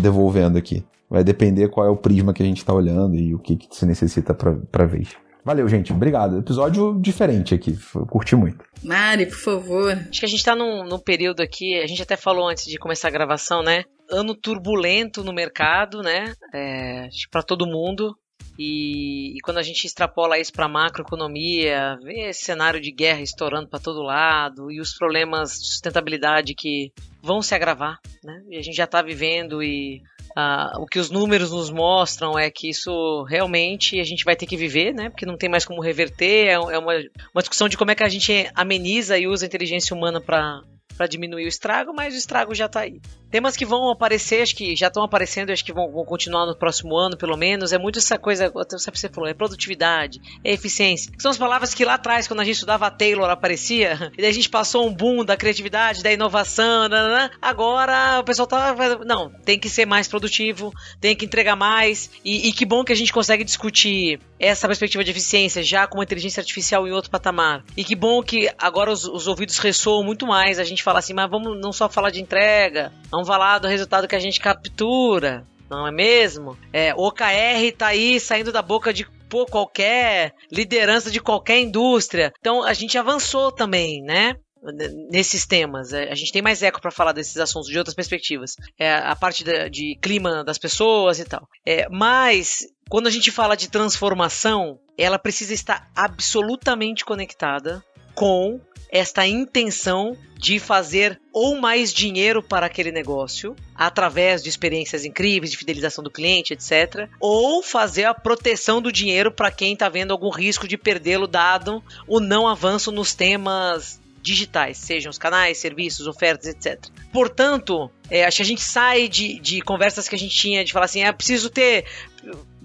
Devolvendo aqui. Vai depender qual é o prisma que a gente está olhando e o que, que se necessita para vez. Valeu, gente. Obrigado. Episódio diferente aqui. Curti muito. Mari, por favor. Acho que a gente tá num, num período aqui, a gente até falou antes de começar a gravação, né? Ano turbulento no mercado, né? É, para todo mundo. E, e, quando a gente extrapola isso para a macroeconomia, vê esse cenário de guerra estourando para todo lado e os problemas de sustentabilidade que vão se agravar, né? E a gente já está vivendo e uh, o que os números nos mostram é que isso realmente a gente vai ter que viver, né? Porque não tem mais como reverter. É, é uma, uma discussão de como é que a gente ameniza e usa a inteligência humana para para diminuir o estrago, mas o estrago já está aí. Temas que vão aparecer, acho que já estão aparecendo, acho que vão, vão, continuar no próximo ano, pelo menos. É muito essa coisa, até você falou, é produtividade, é eficiência. são as palavras que lá atrás, quando a gente estudava Taylor, aparecia, e daí a gente passou um boom da criatividade, da inovação, nanana. agora o pessoal tá. Não, tem que ser mais produtivo, tem que entregar mais, e, e que bom que a gente consegue discutir essa perspectiva de eficiência já com a inteligência artificial em outro patamar. E que bom que agora os, os ouvidos ressoam muito mais. A gente fala assim, mas vamos não só falar de entrega, vamos falar do resultado que a gente captura, não é mesmo? É, OKR tá aí saindo da boca de pô, qualquer liderança de qualquer indústria. Então a gente avançou também, né? nesses temas. É, a gente tem mais eco para falar desses assuntos de outras perspectivas. É, a parte de, clima das pessoas e tal. É, mas quando a gente fala de transformação, ela precisa estar absolutamente conectada com esta intenção de fazer ou mais dinheiro para aquele negócio, através de experiências incríveis, de fidelização do cliente, etc. Ou fazer a proteção do dinheiro para quem está vendo algum risco de perdê-lo, dado o não avanço nos temas digitais, sejam os canais, serviços, ofertas, etc. Portanto, é, acho que a gente sai de, de conversas que a gente tinha de falar assim, é preciso ter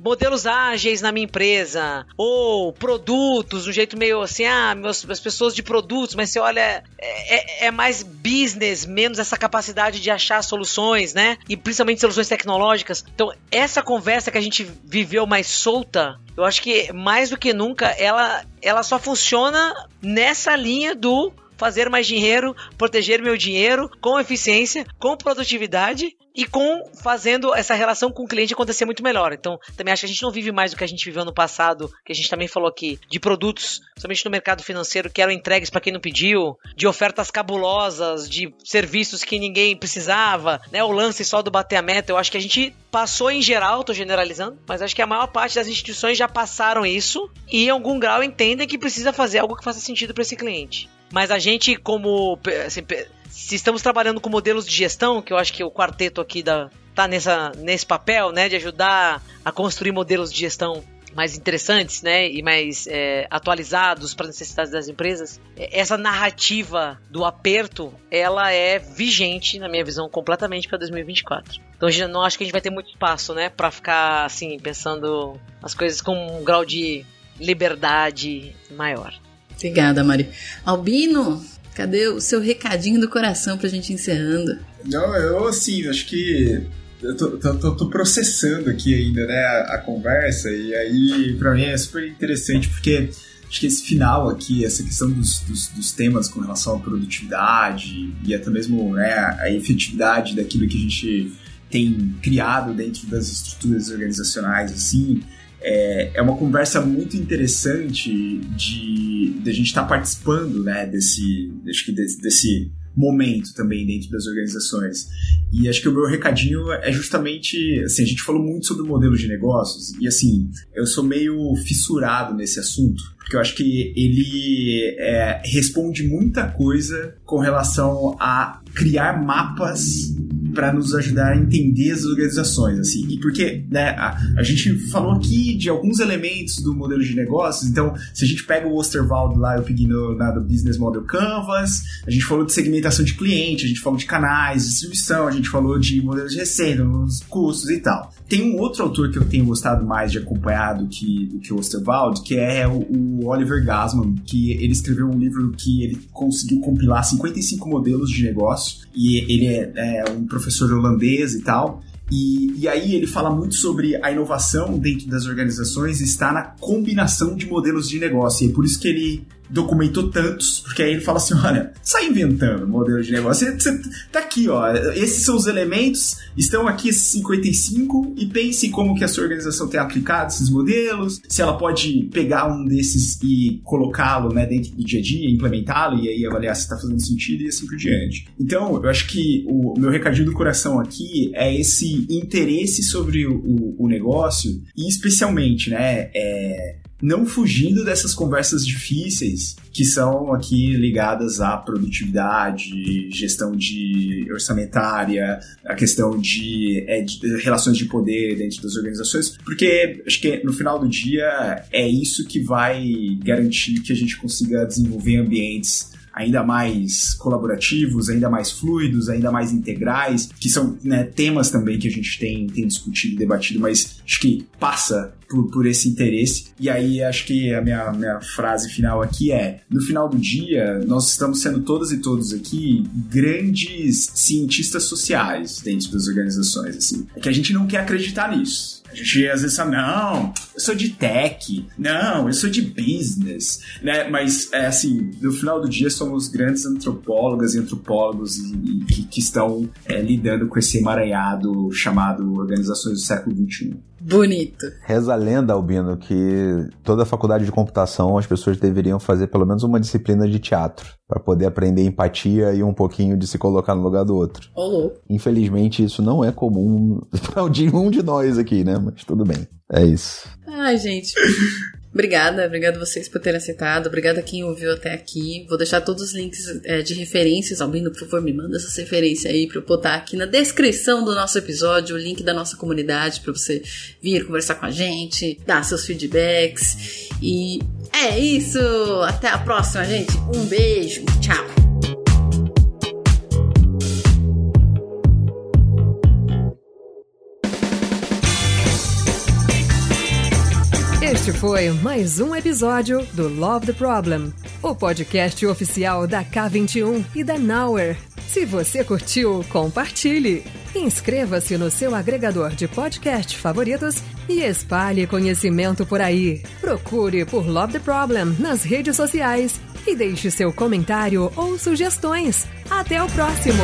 modelos ágeis na minha empresa, ou produtos, um jeito meio assim, ah, meus, as pessoas de produtos, mas você olha, é, é, é, mais business, menos essa capacidade de achar soluções, né? E principalmente soluções tecnológicas. Então, essa conversa que a gente viveu mais solta, eu acho que mais do que nunca, ela, ela só funciona nessa linha do fazer mais dinheiro, proteger meu dinheiro com eficiência, com produtividade e com fazendo essa relação com o cliente acontecer muito melhor. Então, também acho que a gente não vive mais do que a gente viveu no passado, que a gente também falou aqui, de produtos, somente no mercado financeiro, que eram entregues para quem não pediu, de ofertas cabulosas, de serviços que ninguém precisava, né? O lance só do bater a meta. Eu acho que a gente passou em geral, tô generalizando, mas acho que a maior parte das instituições já passaram isso e em algum grau entendem que precisa fazer algo que faça sentido para esse cliente. Mas a gente, como assim, se estamos trabalhando com modelos de gestão, que eu acho que o quarteto aqui da, tá nessa, nesse papel, né, de ajudar a construir modelos de gestão mais interessantes, né, e mais é, atualizados para as necessidades das empresas. Essa narrativa do aperto, ela é vigente, na minha visão, completamente para 2024. Então, eu não acho que a gente vai ter muito espaço, né, para ficar assim pensando as coisas com um grau de liberdade maior. Obrigada, Mari. Albino, Cadê o seu recadinho do coração pra gente encerrando? Não, eu assim, acho que eu tô, tô, tô, processando aqui ainda, né, a, a, conversa, e aí pra mim é super interessante, porque acho que esse final aqui, essa questão dos, dos, dos temas com relação à produtividade e até mesmo né, a efetividade daquilo que a gente tem criado dentro das estruturas organizacionais, assim, é, é uma conversa muito interessante de, de a gente estar tá participando né, desse, acho que desse, desse momento também dentro das organizações. E acho que o meu recadinho é justamente, assim, a gente falou muito sobre o modelo de negócios e assim, eu sou meio fissurado nesse assunto, porque eu acho que ele é, responde muita coisa com relação a criar mapas para nos ajudar a entender as organizações, assim. E porque, né, a, a, gente falou aqui de alguns elementos do modelo de negócios, então, se a gente pega o Osterwald lá, eu peguei no, na do Business Model Canvas, a gente falou de segmentação de cliente, a gente falou de canais, distribuição, a gente falou de modelos de receita, os custos e tal. Tem um outro autor que eu tenho gostado mais de acompanhar do que, do que o Osterwald, que é o, o Oliver Gassman, que ele escreveu um livro que ele conseguiu compilar 55 modelos de negócio, e ele é, é um professor holandês e tal. E, e, aí ele fala muito sobre a inovação dentro das organizações está na combinação de modelos de negócio. E é por isso que ele documentou tantos, porque aí ele fala assim: olha, sai inventando modelo de negócio. Você, você, tá aqui, ó. Esses são os elementos, estão aqui esses 55, e pense como que a sua organização tem aplicado esses modelos, se ela pode pegar um desses e colocá-lo né, dentro do dia a dia, implementá-lo, e aí avaliar se está fazendo sentido e assim por diante. Então, eu acho que o meu recadinho do coração aqui é esse interesse sobre o, o, o negócio, e especialmente, né, é, não fugindo dessas conversas difíceis que são aqui ligadas à produtividade, gestão de orçamentária, a questão de, é, de, relações de poder dentro das organizações, porque acho que no final do dia é isso que vai garantir que a gente consiga desenvolver ambientes ainda mais colaborativos, ainda mais fluidos, ainda mais integrais, que são né, temas também que a gente tem, tem discutido e debatido, mas acho que passa por, por esse interesse. E aí acho que a minha, minha frase final aqui é: no final do dia, nós estamos sendo todas e todos aqui grandes cientistas sociais dentro das organizações. Assim. É que a gente não quer acreditar nisso. A gente às vezes fala, não, eu sou de tech, não, eu sou de business, né? Mas, é assim, no final do dia somos grandes antropólogas e antropólogos e, e que, que, estão é, lidando com esse emaranhado chamado Organizações do Século XXI. Bonito. Reza a lenda, Albino, que toda a faculdade de computação as pessoas deveriam fazer pelo menos uma disciplina de teatro para poder aprender empatia e um pouquinho de se colocar no lugar do outro. Oh. Infelizmente isso não é comum para um de nós aqui, né? Mas tudo bem. É isso. Ai, gente. Obrigada, obrigada vocês por terem aceitado, obrigada a quem ouviu até aqui. Vou deixar todos os links é, de referências, Albino, por favor, me manda essas referências aí para eu botar aqui na descrição do nosso episódio, o link da nossa comunidade para você vir conversar com a gente, dar seus feedbacks. E é isso! Até a próxima, gente! Um beijo, tchau! Este foi mais um episódio do Love the Problem, o podcast oficial da K21 e da Nauer. Se você curtiu, compartilhe. Inscreva-se no seu agregador de podcast favoritos e espalhe conhecimento por aí. Procure por Love the Problem nas redes sociais e deixe seu comentário ou sugestões. Até o próximo!